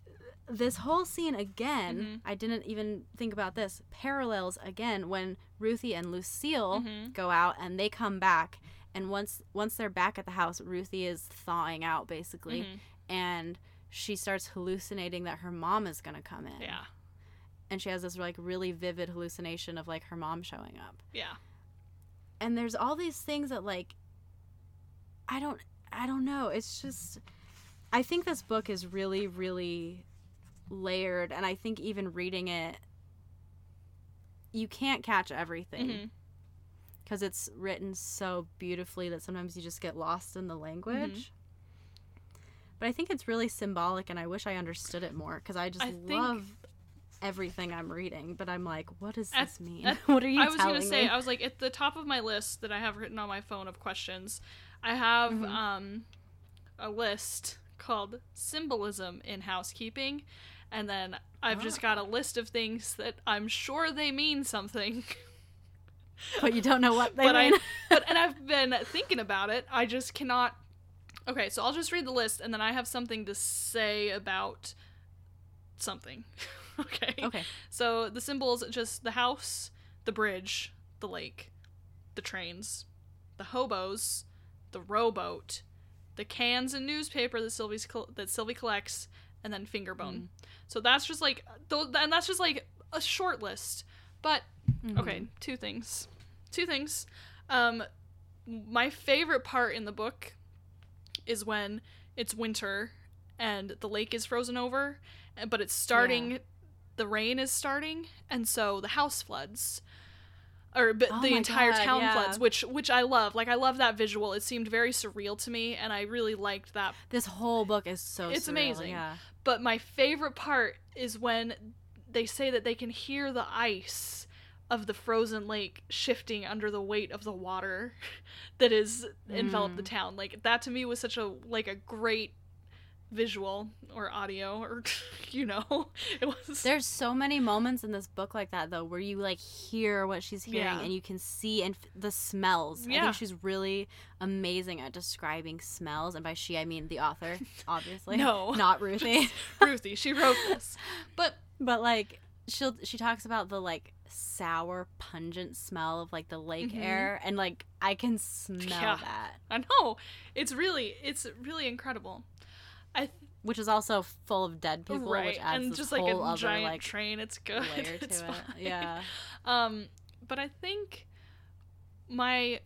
this whole scene again,
Mhm.
I didn't even think about this. Parallels again when Ruthie and Lucille
Mhm.
go out and they come back and once once they're back at the house, Ruthie is thawing out basically
Mhm.
and she starts hallucinating that her mom is going to come in.
Yeah.
And she has this like really vivid hallucination of like her mom showing up.
Yeah.
and there's all these things that like i don't i don't know it's just i think this book is really really layered and i think even reading it you can't catch everything. Because it's written so beautifully that sometimes you just get lost in the language. But i think it's really symbolic and i wish i understood it more because i just
I think-
love everything i'm reading but i'm like what does
At-
this mean?
at-
what are you
I was gonna say,
me?
I was like, at the top of my list that I have written on my phone of questions, I have
Mhm.
um, a list called symbolism in housekeeping, and then I've just got a list of things that I'm sure they mean something,
but you don't know what they
but
mean
I, but and I've been thinking about it. I just cannot. Okay, so I'll just read the list, and then I have something to say about something. okay.
okay
So the symbols just the house, the bridge, the lake, the trains, the hobos, the rowboat, the cans and newspaper that Sylvie's col- that Sylvie collects, and then fingerbone. Mm-hmm. So that's just like th- and that's just like a short list. But mm-hmm. okay, two things. Two things. Um my favorite part in the book is when it's winter and the lake is frozen over, eh, but it's starting the rain is starting and so the house floods or but
Oh
the entire
God,
town
yeah.
floods which which i love like i love that visual it seemed very surreal to me and i really liked that
This whole book is so
It's
surreal,
amazing.
Yeah.
but my favorite part is when they say that they can hear the ice of the frozen lake shifting under the weight of the water that is enveloped the
Mm.
town like that to me was such a like a great visual or audio or you know it was
There's so many moments in this book like that though where you like hear what she's hearing
Yeah.
and you can see and f- the smells.
yeah.
I think she's really amazing at describing smells and by she I mean the author, obviously.
No.
Not Ruthie.
ruthie she wrote this but
but like she'll she talks about the like sour pungent smell of like the lake
Mhm.
air and like I can smell
Yeah.
that.
i know it's really it's really incredible i
Which is also full of dead people,
right
which adds
and just like
whole
a
other
giant
like
train it's good
layer to
it's
it.
fine.
Yeah.
um but i think my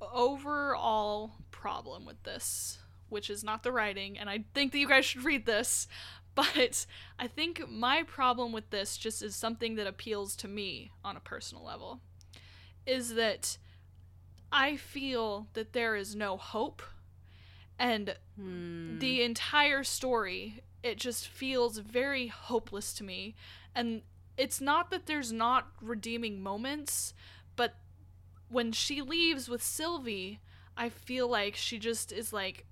overall problem with this which is not the writing and i think that you guys should read this but i think my problem with this just is something that appeals to me on a personal level is that i feel that there is no hope and
Hmm.
the entire story it just feels very hopeless to me and it's not that there's not redeeming moments but when she leaves with sylvie i feel like she just is like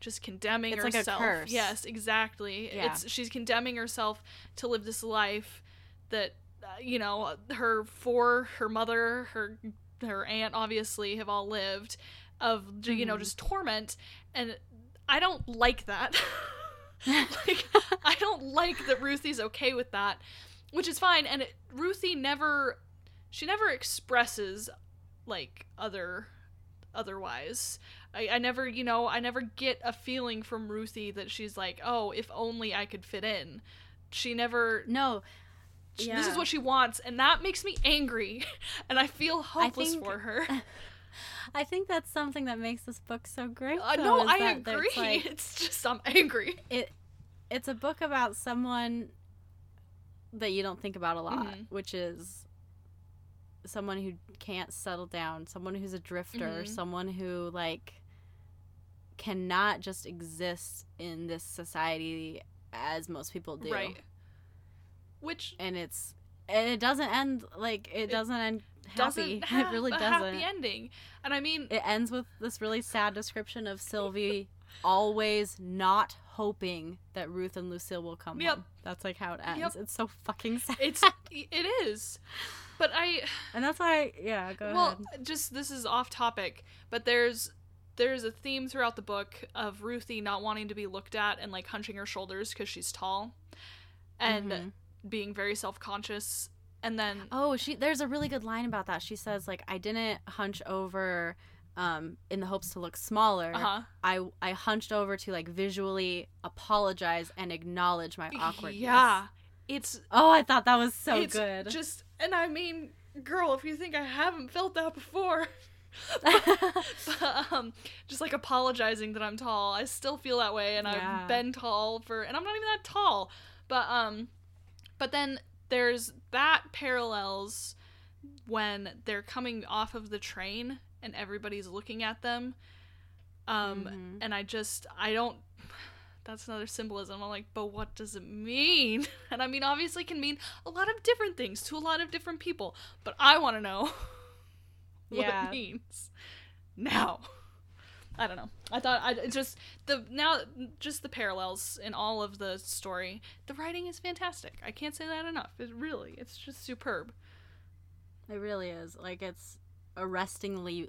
just condemning
It's like a
herself
curse.
yes exactly
Yeah.
it's she's condemning herself to live this life that uh, you know her for her mother her her aunt obviously have all lived of you know
Mhm.
just torment and i don't like that like i don't like that ruthie's okay with that which is fine and it, ruthie never she never expresses like other otherwise. I, I never, you know, I never get a feeling from Ruthie that she's like, oh, if only I could fit in. She never.
No.
she- This is what she wants, and that makes me angry, and I feel hopeless
think-
for her.
I think that's something that makes this book so great.
Uh, no, I agree.
like,
it's just I'm angry.
it it's a book about someone that you don't think about a lot,
Mhm.
which is someone who can't settle down, someone who's a drifter,
Mhm.
someone who like cannot just exist in this society as most people do.
Right. Which
And it's and it doesn't end like it,
It
doesn't end happy.
have
it really doesn't.
happy ending. And I mean,
It ends with this really sad description of Sylvie always not hoping that Ruth and Lucille will come
Yep.
home. That's like how it ends.
Yep.
It's so fucking sad.
it's it is. But I
and that's why yeah, go
well,
ahead.
just this is off topic, but there's there's a theme throughout the book of Ruthie not wanting to be looked at and like hunching her shoulders because she's tall, and
Mhm.
being very self conscious. And then
Oh, she there's a really good line about that. She says like I didn't hunch over um in the hopes to look smaller.
uh huh,
I I hunched over to like visually apologize and acknowledge my awkwardness.
yeah, it's
Oh, I thought that was so good.
Just and I mean, girl, if you think I haven't felt that before. but, um, just like apologizing that I'm tall. I still feel that way, and
Yeah.
I've been tall for, and I'm not even that tall. But um, but then there's that parallels when they're coming off of the train and everybody's looking at them. Um,
Mhm.
and I just I don't. That's another symbolism. I'm like, but what does it mean? And I mean, obviously, it can mean a lot of different things to a lot of different people. But I want to know what
Yeah.
it means now. I don't know. I thought I it just the now just the parallels in all of the story. The writing is fantastic. I can't say that enough. It really, it's just superb.
It really is. Like it's arrestingly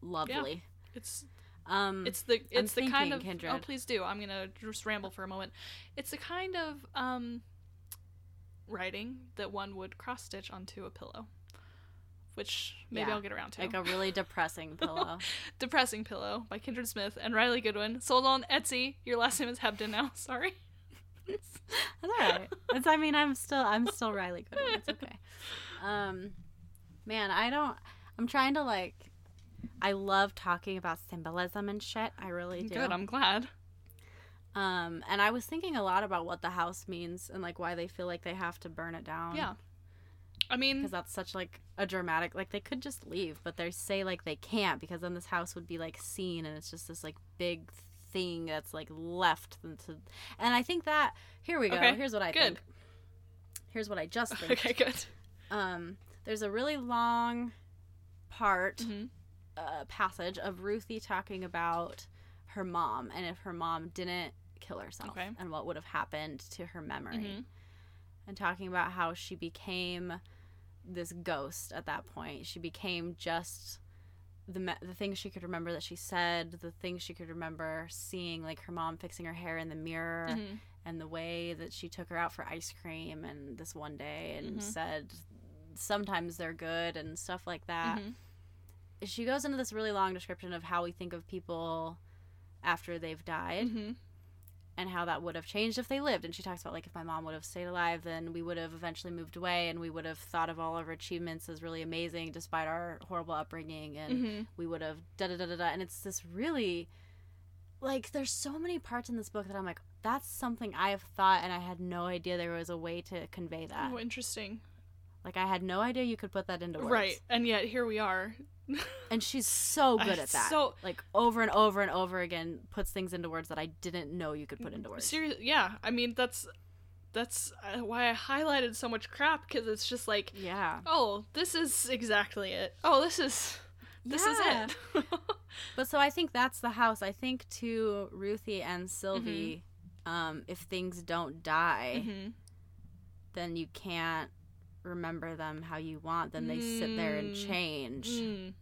lovely. Yeah.
It's
Um
it's the it's the kind of
Kindred.
oh please do. I'm gonna just ramble for a moment. It's the kind of um writing that one would cross stitch onto a pillow, which maybe
Yeah,
I'll get around to.
like a really depressing pillow.
Depressing Pillow by Kindred Smith and Riley Goodwin. Sold on Etsy. Your last name is Hebden now. Sorry.
That's all right. It's I mean I'm still I'm still Riley Goodwin. It's okay. Um man, I don't I'm trying to like I love talking about symbolism and shit. I really do.
Good. I'm glad.
Um and I was thinking a lot about what the house means and like why they feel like they have to burn it down.
Yeah. I mean,
Because that's such like a dramatic like they could just leave, but they say like they can't because then this house would be like seen and it's just this like big thing that's like left into and I think that here we go.
Okay,
Here's what I
good.
think. Here's what I just think.
okay, good.
um, there's a really long part
hmm
uh, passage of Ruthie talking about her mom and if her mom didn't kill herself
Okay.
and what would have happened to her memory
Mhm.
and talking about how she became this ghost at that point she became just the me- the things she could remember that she said the things she could remember seeing like her mom fixing her hair in the mirror
Mhm.
and the way that she took her out for ice cream and this one day and
Mhm.
said sometimes they're good and stuff like that.
Mhm.
She goes into this really long description of how we think of people after they've died
Mhm.
And how that would have changed if they lived. And she talks about like if my mom would have stayed alive, then we would have eventually moved away and we would have thought of all of our achievements as really amazing despite our horrible upbringing and
Mhm.
we would have da da da da da. And it's this really like there's so many parts in this book that I'm like, that's something I have thought and I had no idea there was a way to convey that.
Oh, interesting.
Like I had no idea you could put that into words.
Right, and yet here we are.
And she's so good at that.
so-
like over and over and over again puts things into words that I didn't know you could put into words.
Seriously, yeah. I mean, that's that's uh, why I highlighted so much crap because it's just like,
Yeah.
oh, this is exactly it. Oh, this is this
Yeah.
is it.
But so I think that's the house. I think to Ruthie and Sylvie, um, if things don't die,
Mhm.
then you can't remember them how you want. Then they sit there and
Mm.
change.
Mm.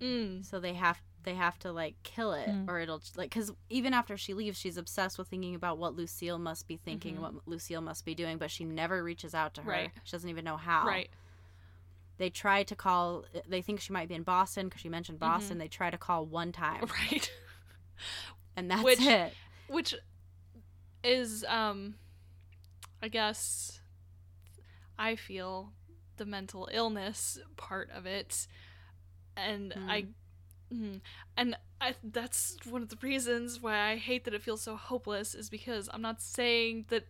Mm.
So they have they have to like kill it,
Mm.
or it'll like because even after she leaves, she's obsessed with thinking about what Lucille must be thinking,
Mhm.
what Lucille must be doing, but she never reaches out to her.
Right.
She doesn't even know how.
Right.
They try to call. They think she might be in Boston because she mentioned Boston. They try to call one time,
Right.
and that's
Which-
it.
Which is, um, I guess, I feel the mental illness part of it, and I, mm, and I, that's one of the reasons why I hate that it feels so hopeless. Is because I'm not saying that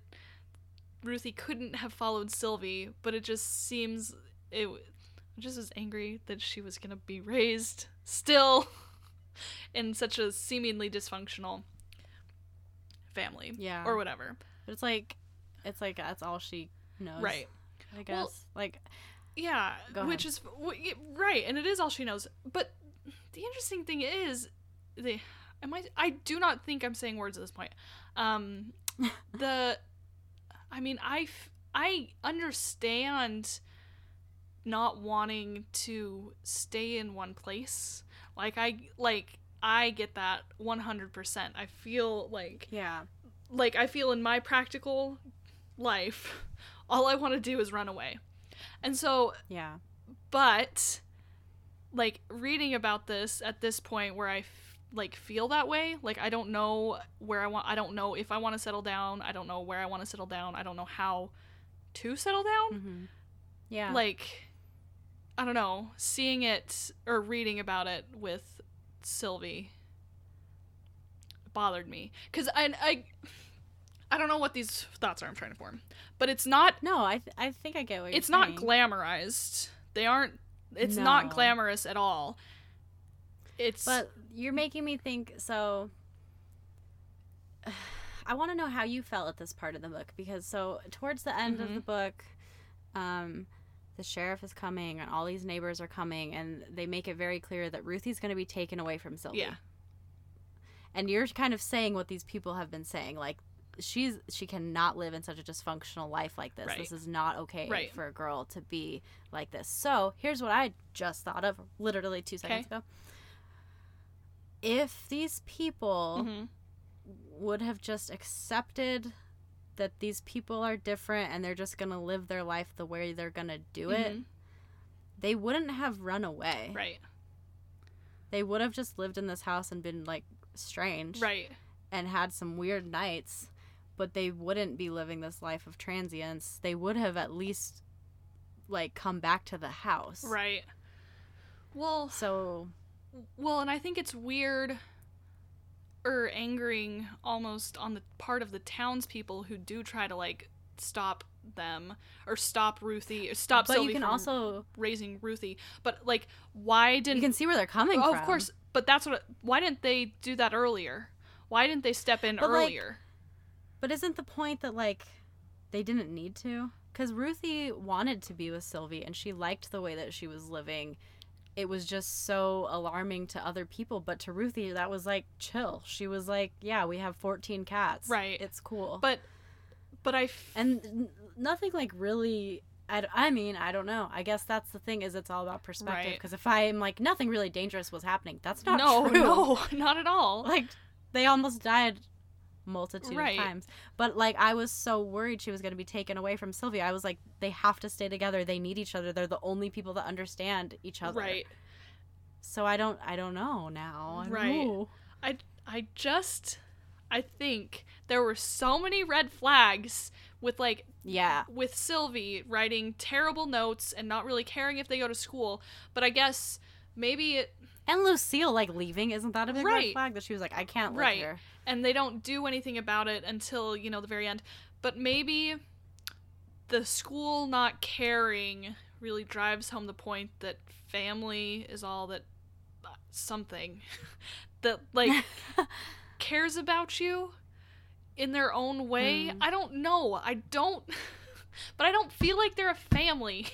Ruthie couldn't have followed Sylvie, but it just seems it. I just was angry that she was gonna be raised still in such a seemingly dysfunctional family
Yeah.
or whatever.
But it's like, it's like that's all she knows,
Right.
I guess. like,
Yeah, which is right, and it is all she knows. But the interesting thing is, the am I? I do not think I'm saying words at this point. Um, the, I mean, I f- I understand not wanting to stay in one place. Like I like I get that 100%. I feel like
yeah,
like I feel in my practical life, all I want to do is run away. And so,
yeah,
but like reading about this at this point where I f- like feel that way, like I don't know where I want I don't know if I want to settle down, I don't know where I want to settle down, I don't know how to settle down.
hmm yeah.
Like I don't know, seeing it or reading about it with Sylvie bothered me cuz I I I don't know what these thoughts are I'm trying to form. But it's not
no, I th- I think I get what you're
it's not
saying.
glamorized. They aren't it's not glamorous at all. It's
But you're making me think. So, I want to know how you felt at this part of the book because so towards the end of
Mhm.
the book, um, the sheriff is coming and all these neighbors are coming and they make it very clear that Ruthie's going to be taken away from Sylvie.
yeah.
And you're kind of saying what these people have been saying, like she's she cannot live in such a dysfunctional life like this.
Right.
This is not okay
Right.
for a girl to be like this. So here's what I just thought of literally two seconds ago. If these people
Mhm.
would have just accepted that these people are different and they're just gonna live their life the way they're gonna do it,
Mhm.
they wouldn't have run away.
Right.
They would have just lived in this house and been like strange.
Right.
and had some weird nights, but they wouldn't be living this life of transience. They would have at least like come back to the house.
Right. Well,
So
Well, and I think it's weird or angering almost on the part of the townspeople who do try to like stop them or stop Ruthie or stop
but
Sylvie
you can also
raising Ruthie. But like why didn't
you can see where they're coming
Oh,
from.
of course, but that's what why didn't they do that earlier? Why didn't they step in
But, like,
earlier?
But isn't the point that like they didn't need to? Cuz Ruthie wanted to be with Sylvie and she liked the way that she was living. It was just so alarming to other people, but to Ruthie that was like chill. She was like, "Yeah, we have 14 cats.
Right.
It's cool."
but but I f-
and nothing like really I, I mean i don't know i guess that's the thing is it's all about perspective
Right.
because if i'm like nothing really dangerous was happening that's not
no,
true
no, not at all.
like they almost died multitude
Right.
of times but like i was so worried she was going to be taken away from sylvia i was like they have to stay together they need each other they're the only people that understand each other
Right.
so i don't i don't know now I
Right.
know.
I I just I think there were so many red flags with like
yeah
with Sylvie writing terrible notes and not really caring if they go to school, but I guess maybe it
and lucille like leaving isn't that a big red flag that she was like i can't live
Right.
here
and they don't do anything about it until, you know, the very end. But maybe the school not caring really drives home the point that family is all that uh, something that like cares about you in their own way.
Mm.
I don't know. I don't but I don't feel like they're a family.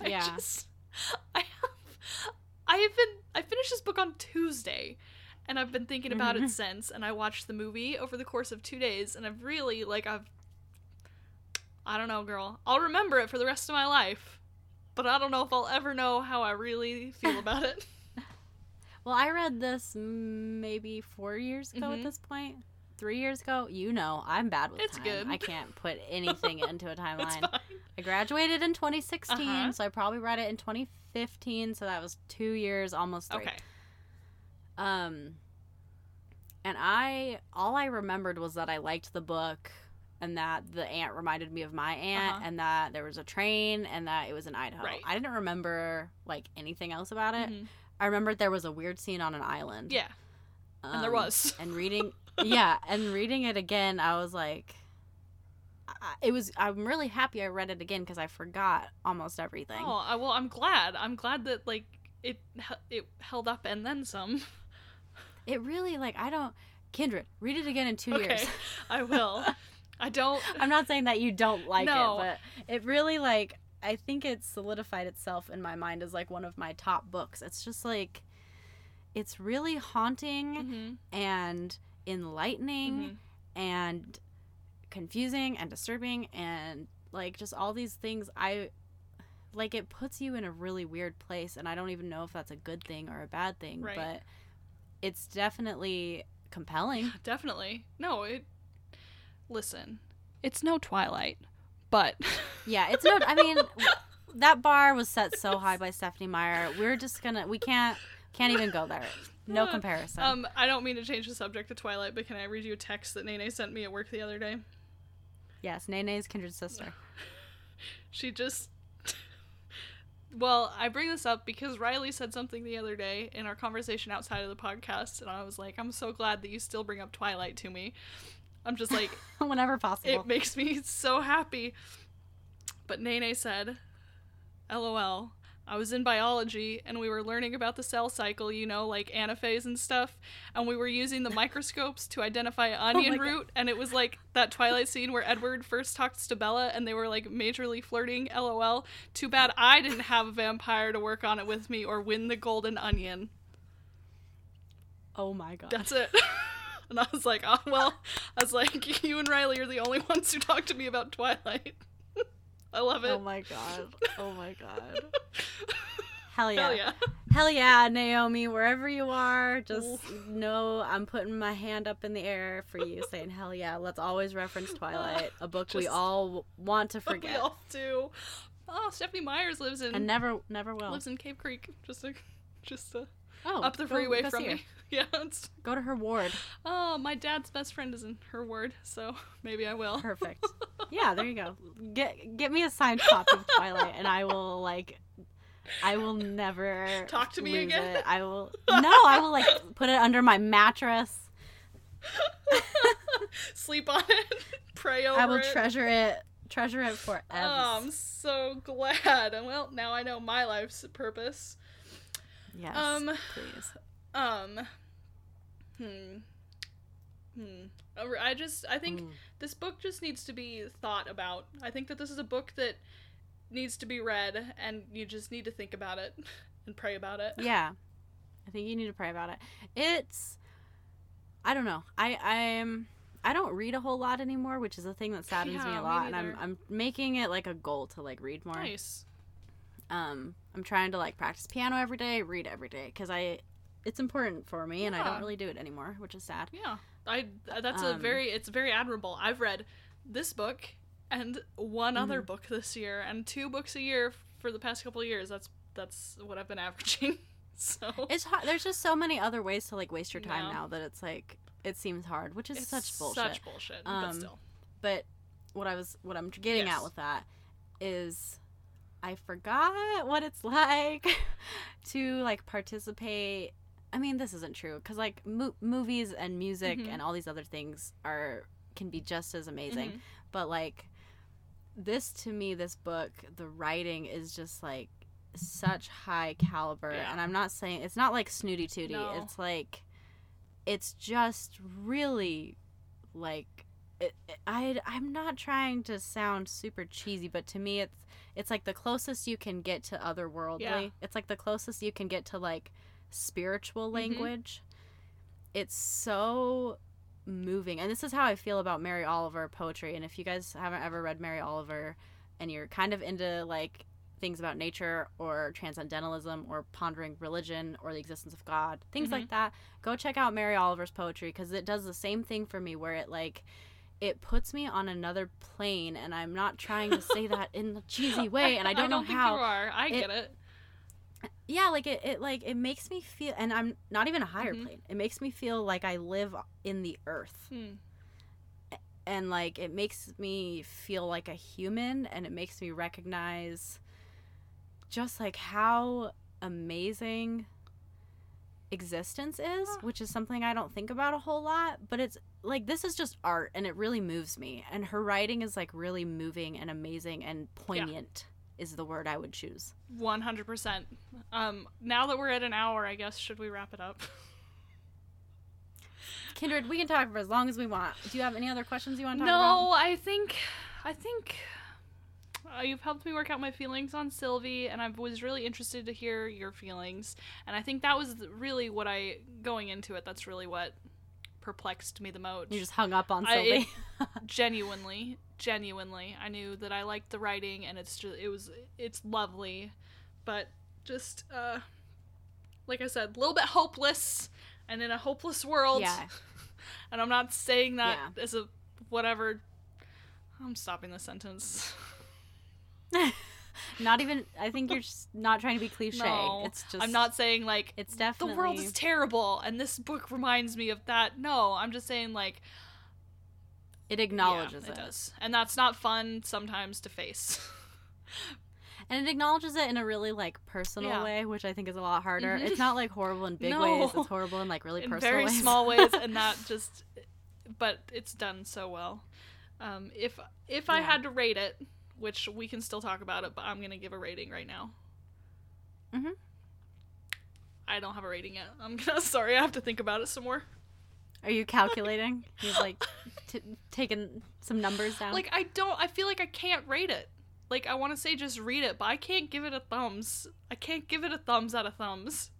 I
Yeah.
just I I have been I finished this book on Tuesday and I've been thinking about it since and I watched the movie over the course of 2 days and I've really like I've I don't know, girl. I'll remember it for the rest of my life. But I don't know if I'll ever know how I really feel about it.
Well, I read this maybe four years ago
Mhm.
at this point. Three years ago. You know, I'm bad with
It's
time.
good.
I can't put anything into a timeline. I graduated in 2016,
Uh-huh.
so I probably read it in 2015. So that was two years, almost three.
Okay.
Um, and I all I remembered was that I liked the book, and that the aunt reminded me of my aunt,
Uh-huh.
and that there was a train, and that it was in Idaho.
Right.
I didn't remember like anything else about it.
Mhm.
I remembered there was a weird scene on an island.
Yeah, and there
Um,
was.
and reading yeah and reading it again i was like I, it was i'm really happy i read it again because i forgot almost everything
Oh, I, well, I'm glad. I'm glad that like it it held up and then some.
it really like i don't kindred read it again in two
okay,
years
I will. I don't.
i'm not saying that you don't like
No.
it but it really like i think it solidified itself in my mind as like one of my top books it's just like it's really haunting
Mhm,
and enlightening
mhm.
and confusing and disturbing and like just all these things i like it puts you in a really weird place and i don't even know if that's a good thing or a bad thing
Right.
but it's definitely compelling
Definitely. No, it. Listen, it's no Twilight, but
yeah it's no i mean that bar was set so high by stephenie meyer we're just gonna we can't can't even go there no comparison
um, I don't mean to change the subject to Twilight, but can I read you a text that Nene sent me at work the other day?
yes nene's kindred sister
She just. Well, I bring this up because Riley said something the other day in our conversation outside of the podcast, and I was like, I'm so glad that you still bring up Twilight to me. I'm just like,
whenever possible
it makes me so happy. But Nene said, LOL. I was in biology and we were learning about the cell cycle, you know, like anaphase and stuff. And we were using the microscopes to identify oh onion
Oh God.
root. And it was like that Twilight scene where Edward first talks to Bella and they were like majorly flirting. LOL. Too bad I didn't have a vampire to work on it with me or win the golden onion.
oh my god
That's it. and I was like, oh, well, I was like, you and Riley are the only ones who talk to me about Twilight. I love it.
oh my god oh my god hell yeah
Hell yeah.
Hell yeah, Naomi, wherever you are, just know I'm putting my hand up in the air for you, saying hell yeah. Let's always reference Twilight, a book we all want to forget.
We all do. Oh, Stephenie Meyers lives in
and never, never will.
lives in Cave Creek, just a, just a,
oh,
up the freeway
go
from me. Yeah,
Go to her ward.
oh, my dad's best friend is in her ward, so maybe I will.
Perfect. Yeah, there you go. Get get me a signed copy of Twilight, and I will like, I will never
Talk to me again?
It. I will no, I will like put it under my mattress.
Sleep on it, pray over it.
I will
it.
treasure it, treasure it forever.
Oh, I'm so glad. And well, now I know my life's purpose.
yes,
Um,
please.
Um. Hmm. Hmm. I just I think
Mm.
this book just needs to be thought about. I think that this is a book that needs to be read, and you just need to think about it and pray about it.
Yeah. I think you need to pray about it. It's I don't know. I I'm I don't read a whole lot anymore, which is a thing that saddens me
Yeah,
a
me
lot and I'm. I'm making it like a goal to like read more.
Nice.
Um I'm trying to like practice piano every day, read every day cuz I it's important for me and I don't really do it anymore, which is sad.
Yeah. I that's a
Um,
very it's very admirable. I've read this book and one other
Mhm.
book this year and two books a year for the past couple of years. That's that's what I've been averaging. So
It's hard. There's just so many other ways to like waste your time
Yeah.
now that it's like it seems hard, which is
it's
such bullshit.
Such bullshit. but
Um,
still.
but what I was what I'm getting
Yes.
at with that is I forgot what it's like to like participate. I mean, this isn't true because like mo- movies and music
Mhm.
and all these other things are can be just as amazing.
Mhm.
But like this to me, this book, the writing is just like such high caliber,
Yeah.
and I'm not saying it's not like snooty tooty.
No.
It's like it's just really like it, it- I I'm not trying to sound super cheesy, but to me it's it's like the closest you can get to otherworldly.
Yeah.
It's like the closest you can get to like spiritual
Mhm.
language. It's so moving. And this is how I feel about Mary Oliver poetry. And if you guys haven't ever read Mary Oliver and you're kind of into like things about nature or transcendentalism or pondering religion or the existence of God, things
Mhm.
like that, go check out Mary Oliver's poetry because it does the same thing for me where it like it puts me on another plane and I'm not trying to say that in a cheesy way and I don't, know
think
how
you are. I
it-
get it.
Yeah like it, it like it makes me feel and i'm not even a higher
Mhm.
plane it makes me feel like i live in the earth
Hmm.
and like it makes me feel like a human and it makes me recognize just like how amazing existence is
Huh.
which is something i don't think about a whole lot but it's like this is just art and it really moves me and her writing is like really moving and amazing and poignant is the word i would choose
One hundred percent. Um, now that we're at an hour, I guess should we wrap it up?
kindred we can talk for as long as we want do you have any other questions you want to talk
No,
about
I think, I think uh, you've helped me work out my feelings on Sylvie, and I was really interested to hear your feelings. And I think that was really what I going into it. That's really what perplexed me the most.
you just hung up on
I-
Sylvie.
genuinely, genuinely, I knew that I liked the writing, and it's just it was it's lovely, but just uh, like I said, a little bit hopeless, and in a hopeless world.
Yeah.
and I'm not saying that as a whatever. I'm stopping the sentence.
not even. I think you're just not trying to be cliche.
No,
it's just.
I'm not saying like
It's definitely the
world is terrible, and this book reminds me of that. No, I'm just saying like
It acknowledges
yeah,
it,
it does, and that's not fun sometimes to face.
and it acknowledges it in a really like personal
Yeah.
way, which I think is a lot harder.
Mhm.
It's not like horrible in big
No.
ways. It's horrible in like really
in
personal
very
ways.
small ways and that just but it's done so well um if if i had to rate it which we can still talk about it but i'm gonna give a rating right now
Mhm.
i don't have a rating yet i'm gonna sorry i have to think about it some more
Are you calculating? You've like t- taken some numbers down.
like i don't i feel like i can't rate it like i want to say just read it but i can't give it a thumbs i can't give it a thumbs out of thumbs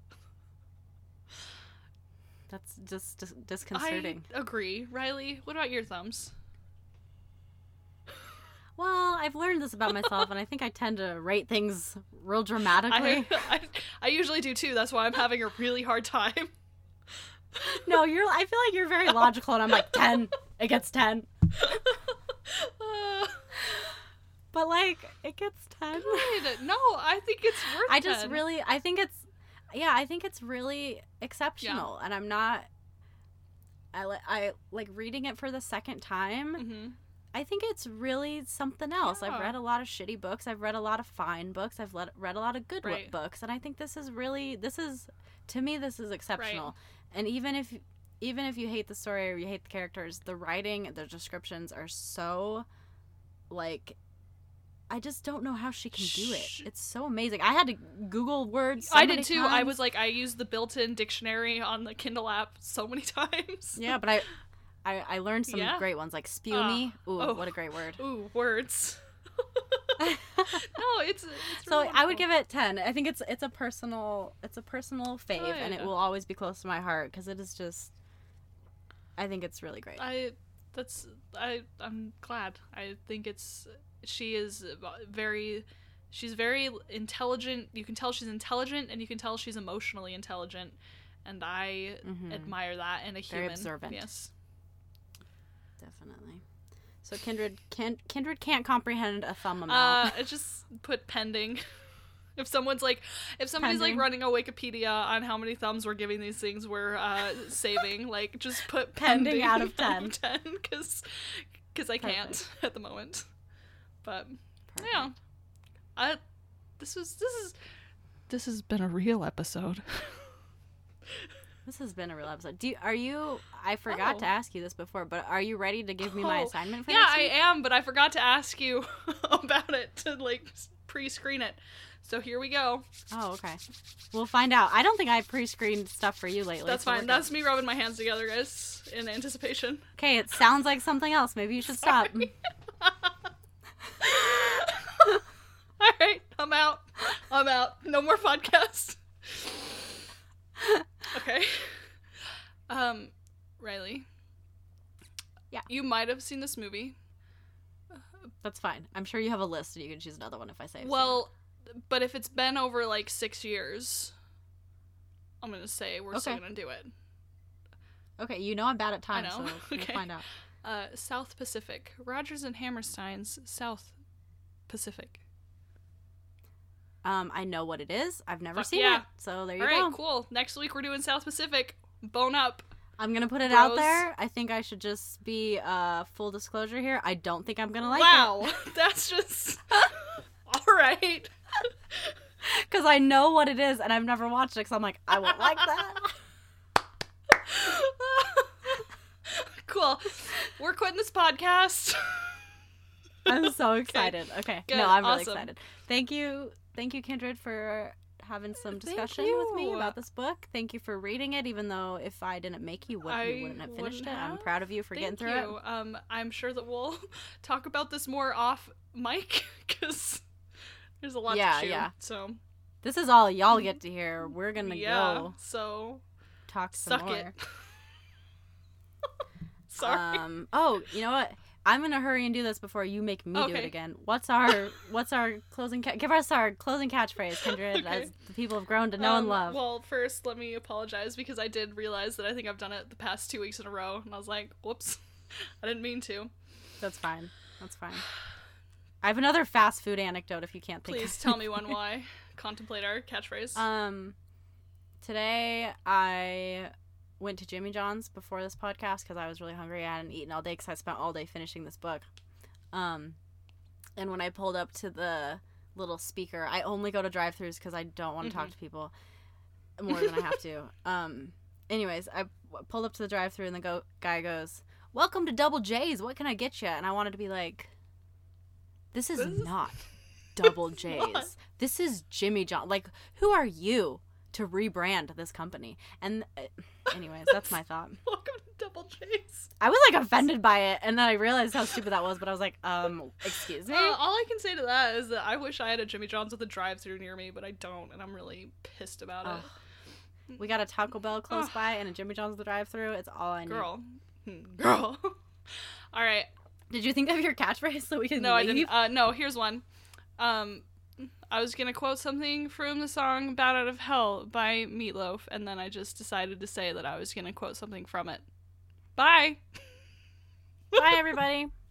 that's just dis- disconcerting.
i agree riley what about your thumbs
Well, I've learned this about myself, and I think I tend to rate things real dramatically.
I, I, I usually do too that's why i'm having a really hard time
no, you're. I feel like you're very logical, and I'm like ten. It gets ten, but like it gets ten.
good. No, I think it's worth.
I just
10.
really, I think it's, yeah, I think it's really exceptional, and I'm not. I li- I like reading it for the second time.
Mhm.
I think it's really something else. I've read a lot of shitty books. I've read a lot of fine books. I've let, read a lot of good
Right.
books, and I think this is really this is to me this is exceptional. And even if even if you hate the story or you hate the characters, the writing, the descriptions are so like I just don't know how she can do it. It's so amazing. I had to Google words. so
I did too. I was like, I used the built-in dictionary on the Kindle app so many times.
yeah, but I. I, I learned some
Yeah.
great ones like spew
Uh,
me. Ooh,
oh.
what a great word.
Ooh, words. no, it's, it's
so
really
I would give it 10. I think it's it's a personal it's a personal fave and it will always be close to my heart cuz it is just I think it's really great.
I that's I I'm glad. I think it's she is very she's very intelligent. You can tell she's intelligent and you can tell she's emotionally intelligent and I
Mhm.
admire that in a
Very
human.
observant.
Yes.
Definitely. So Kindred can Kindred can't comprehend a thumb
Uh,
amount.
I just put pending. If someone's like, if somebody's
Pending.
like running a Wikipedia on how many thumbs we're giving these things, we're uh, saving. Like, just put
Pending
pending,
out of 10.
ten, because because I can't at the moment. But yeah, I this was this is this has been a real episode.
This has been a real episode. Do you, are you I forgot
Oh.
to ask you this before, but are you ready to give me my
Oh,
assignment for
yeah,
next
I am, but I forgot to ask you about it to like pre-screen it. So here we go.
Oh, okay. We'll find out. I don't think I've pre-screened stuff for you lately.
That's
so
fine. That's me rubbing my hands together, guys, in anticipation.
Okay, it sounds like something else. Maybe you should stop.
All right, I'm out. I'm out. No more podcast. Okay. Um, Riley.
Yeah.
You might have seen this movie.
That's fine. I'm sure you have a list and you can choose another one if I say. I've
Well, but if it's been over like six years, I'm gonna say we're still
Okay.
gonna do it.
Okay, you know I'm bad at time,
know.
so we'll
Okay.
find out.
Uh, South Pacific, Rodgers and Hammerstein's South Pacific.
Um, I know what it is. I've never
Fuck
seen
yeah.
it, so there you
All right,
go.
cool. Next week we're doing South Pacific. Bone up.
I'm gonna put it out there. I think I should just be uh full disclosure here. I don't think I'm gonna like it.
wow, that's just all right.
because I know what it is and I've never watched it. Because I'm like, I won't like that.
cool. We're quitting this podcast.
I'm so excited. Okay,
Good,
no, I'm really excited. Thank you, thank you, Kindred, for having some discussion with me about this book. Thank you for reading it, even though if I didn't make you, would, you wouldn't have finished
wouldn't
it. I'm proud of you for getting through
you. Um, I'm sure that we'll talk about this more off mic because there's a lot
Yeah,
to chew.
yeah.
So.
This is all y'all get to hear. We're gonna
yeah.
go
So
talk some
suck
more.
it. Sorry.
Um. Oh, you know what? I'm gonna hurry and do this before you make me do it again. What's our What's our closing? Ca- give us our closing catchphrase, Kindred,
Okay.
as the people have grown to know and
Um,
love.
Well, first, let me apologize because I did realize that I think I've done it the past two weeks in a row, and I was like, "Whoops, I didn't mean to."
That's fine. That's fine. I have another fast food anecdote if you can't think.
Please tell me one why. Contemplate our catchphrase.
Um, today I went to Jimmy John's before this podcast because I was really hungry. I hadn't eaten all day because I spent all day finishing this book. Um, and when I pulled up to the little speaker, I only go to drive-throughs because I don't want to talk
Mhm.
to people more than I have to. Um, anyways, I w- pulled up to the drive-through and the go- guy goes, "Welcome to Double J's. What can I get you?" And I wanted to be like, "This is
This is-
not Double J's.
not.
This is Jimmy John. Like, who are you to rebrand this company?" And uh, anyways, that's my thought.
Welcome to Double J's.
I was like offended by it, and then I realized how stupid that was. But I was like, um, excuse me.
Uh, all I can say to that is that I wish I had a Jimmy John's with a drive-through near me, but I don't, and I'm really pissed about
Ugh.
it.
We got a Taco Bell close
Ugh.
by and a Jimmy John's with the drive-through. It's all I need.
Girl, Hmm, girl. all right.
Did you think of your catchphrase so we can
No, I
leave?
didn't. Uh, no, here's one. Um, I was gonna quote something from the song "Bat Out of Hell" by Meatloaf, and then I just decided to say that I was gonna quote something from it. Bye.
Bye, everybody.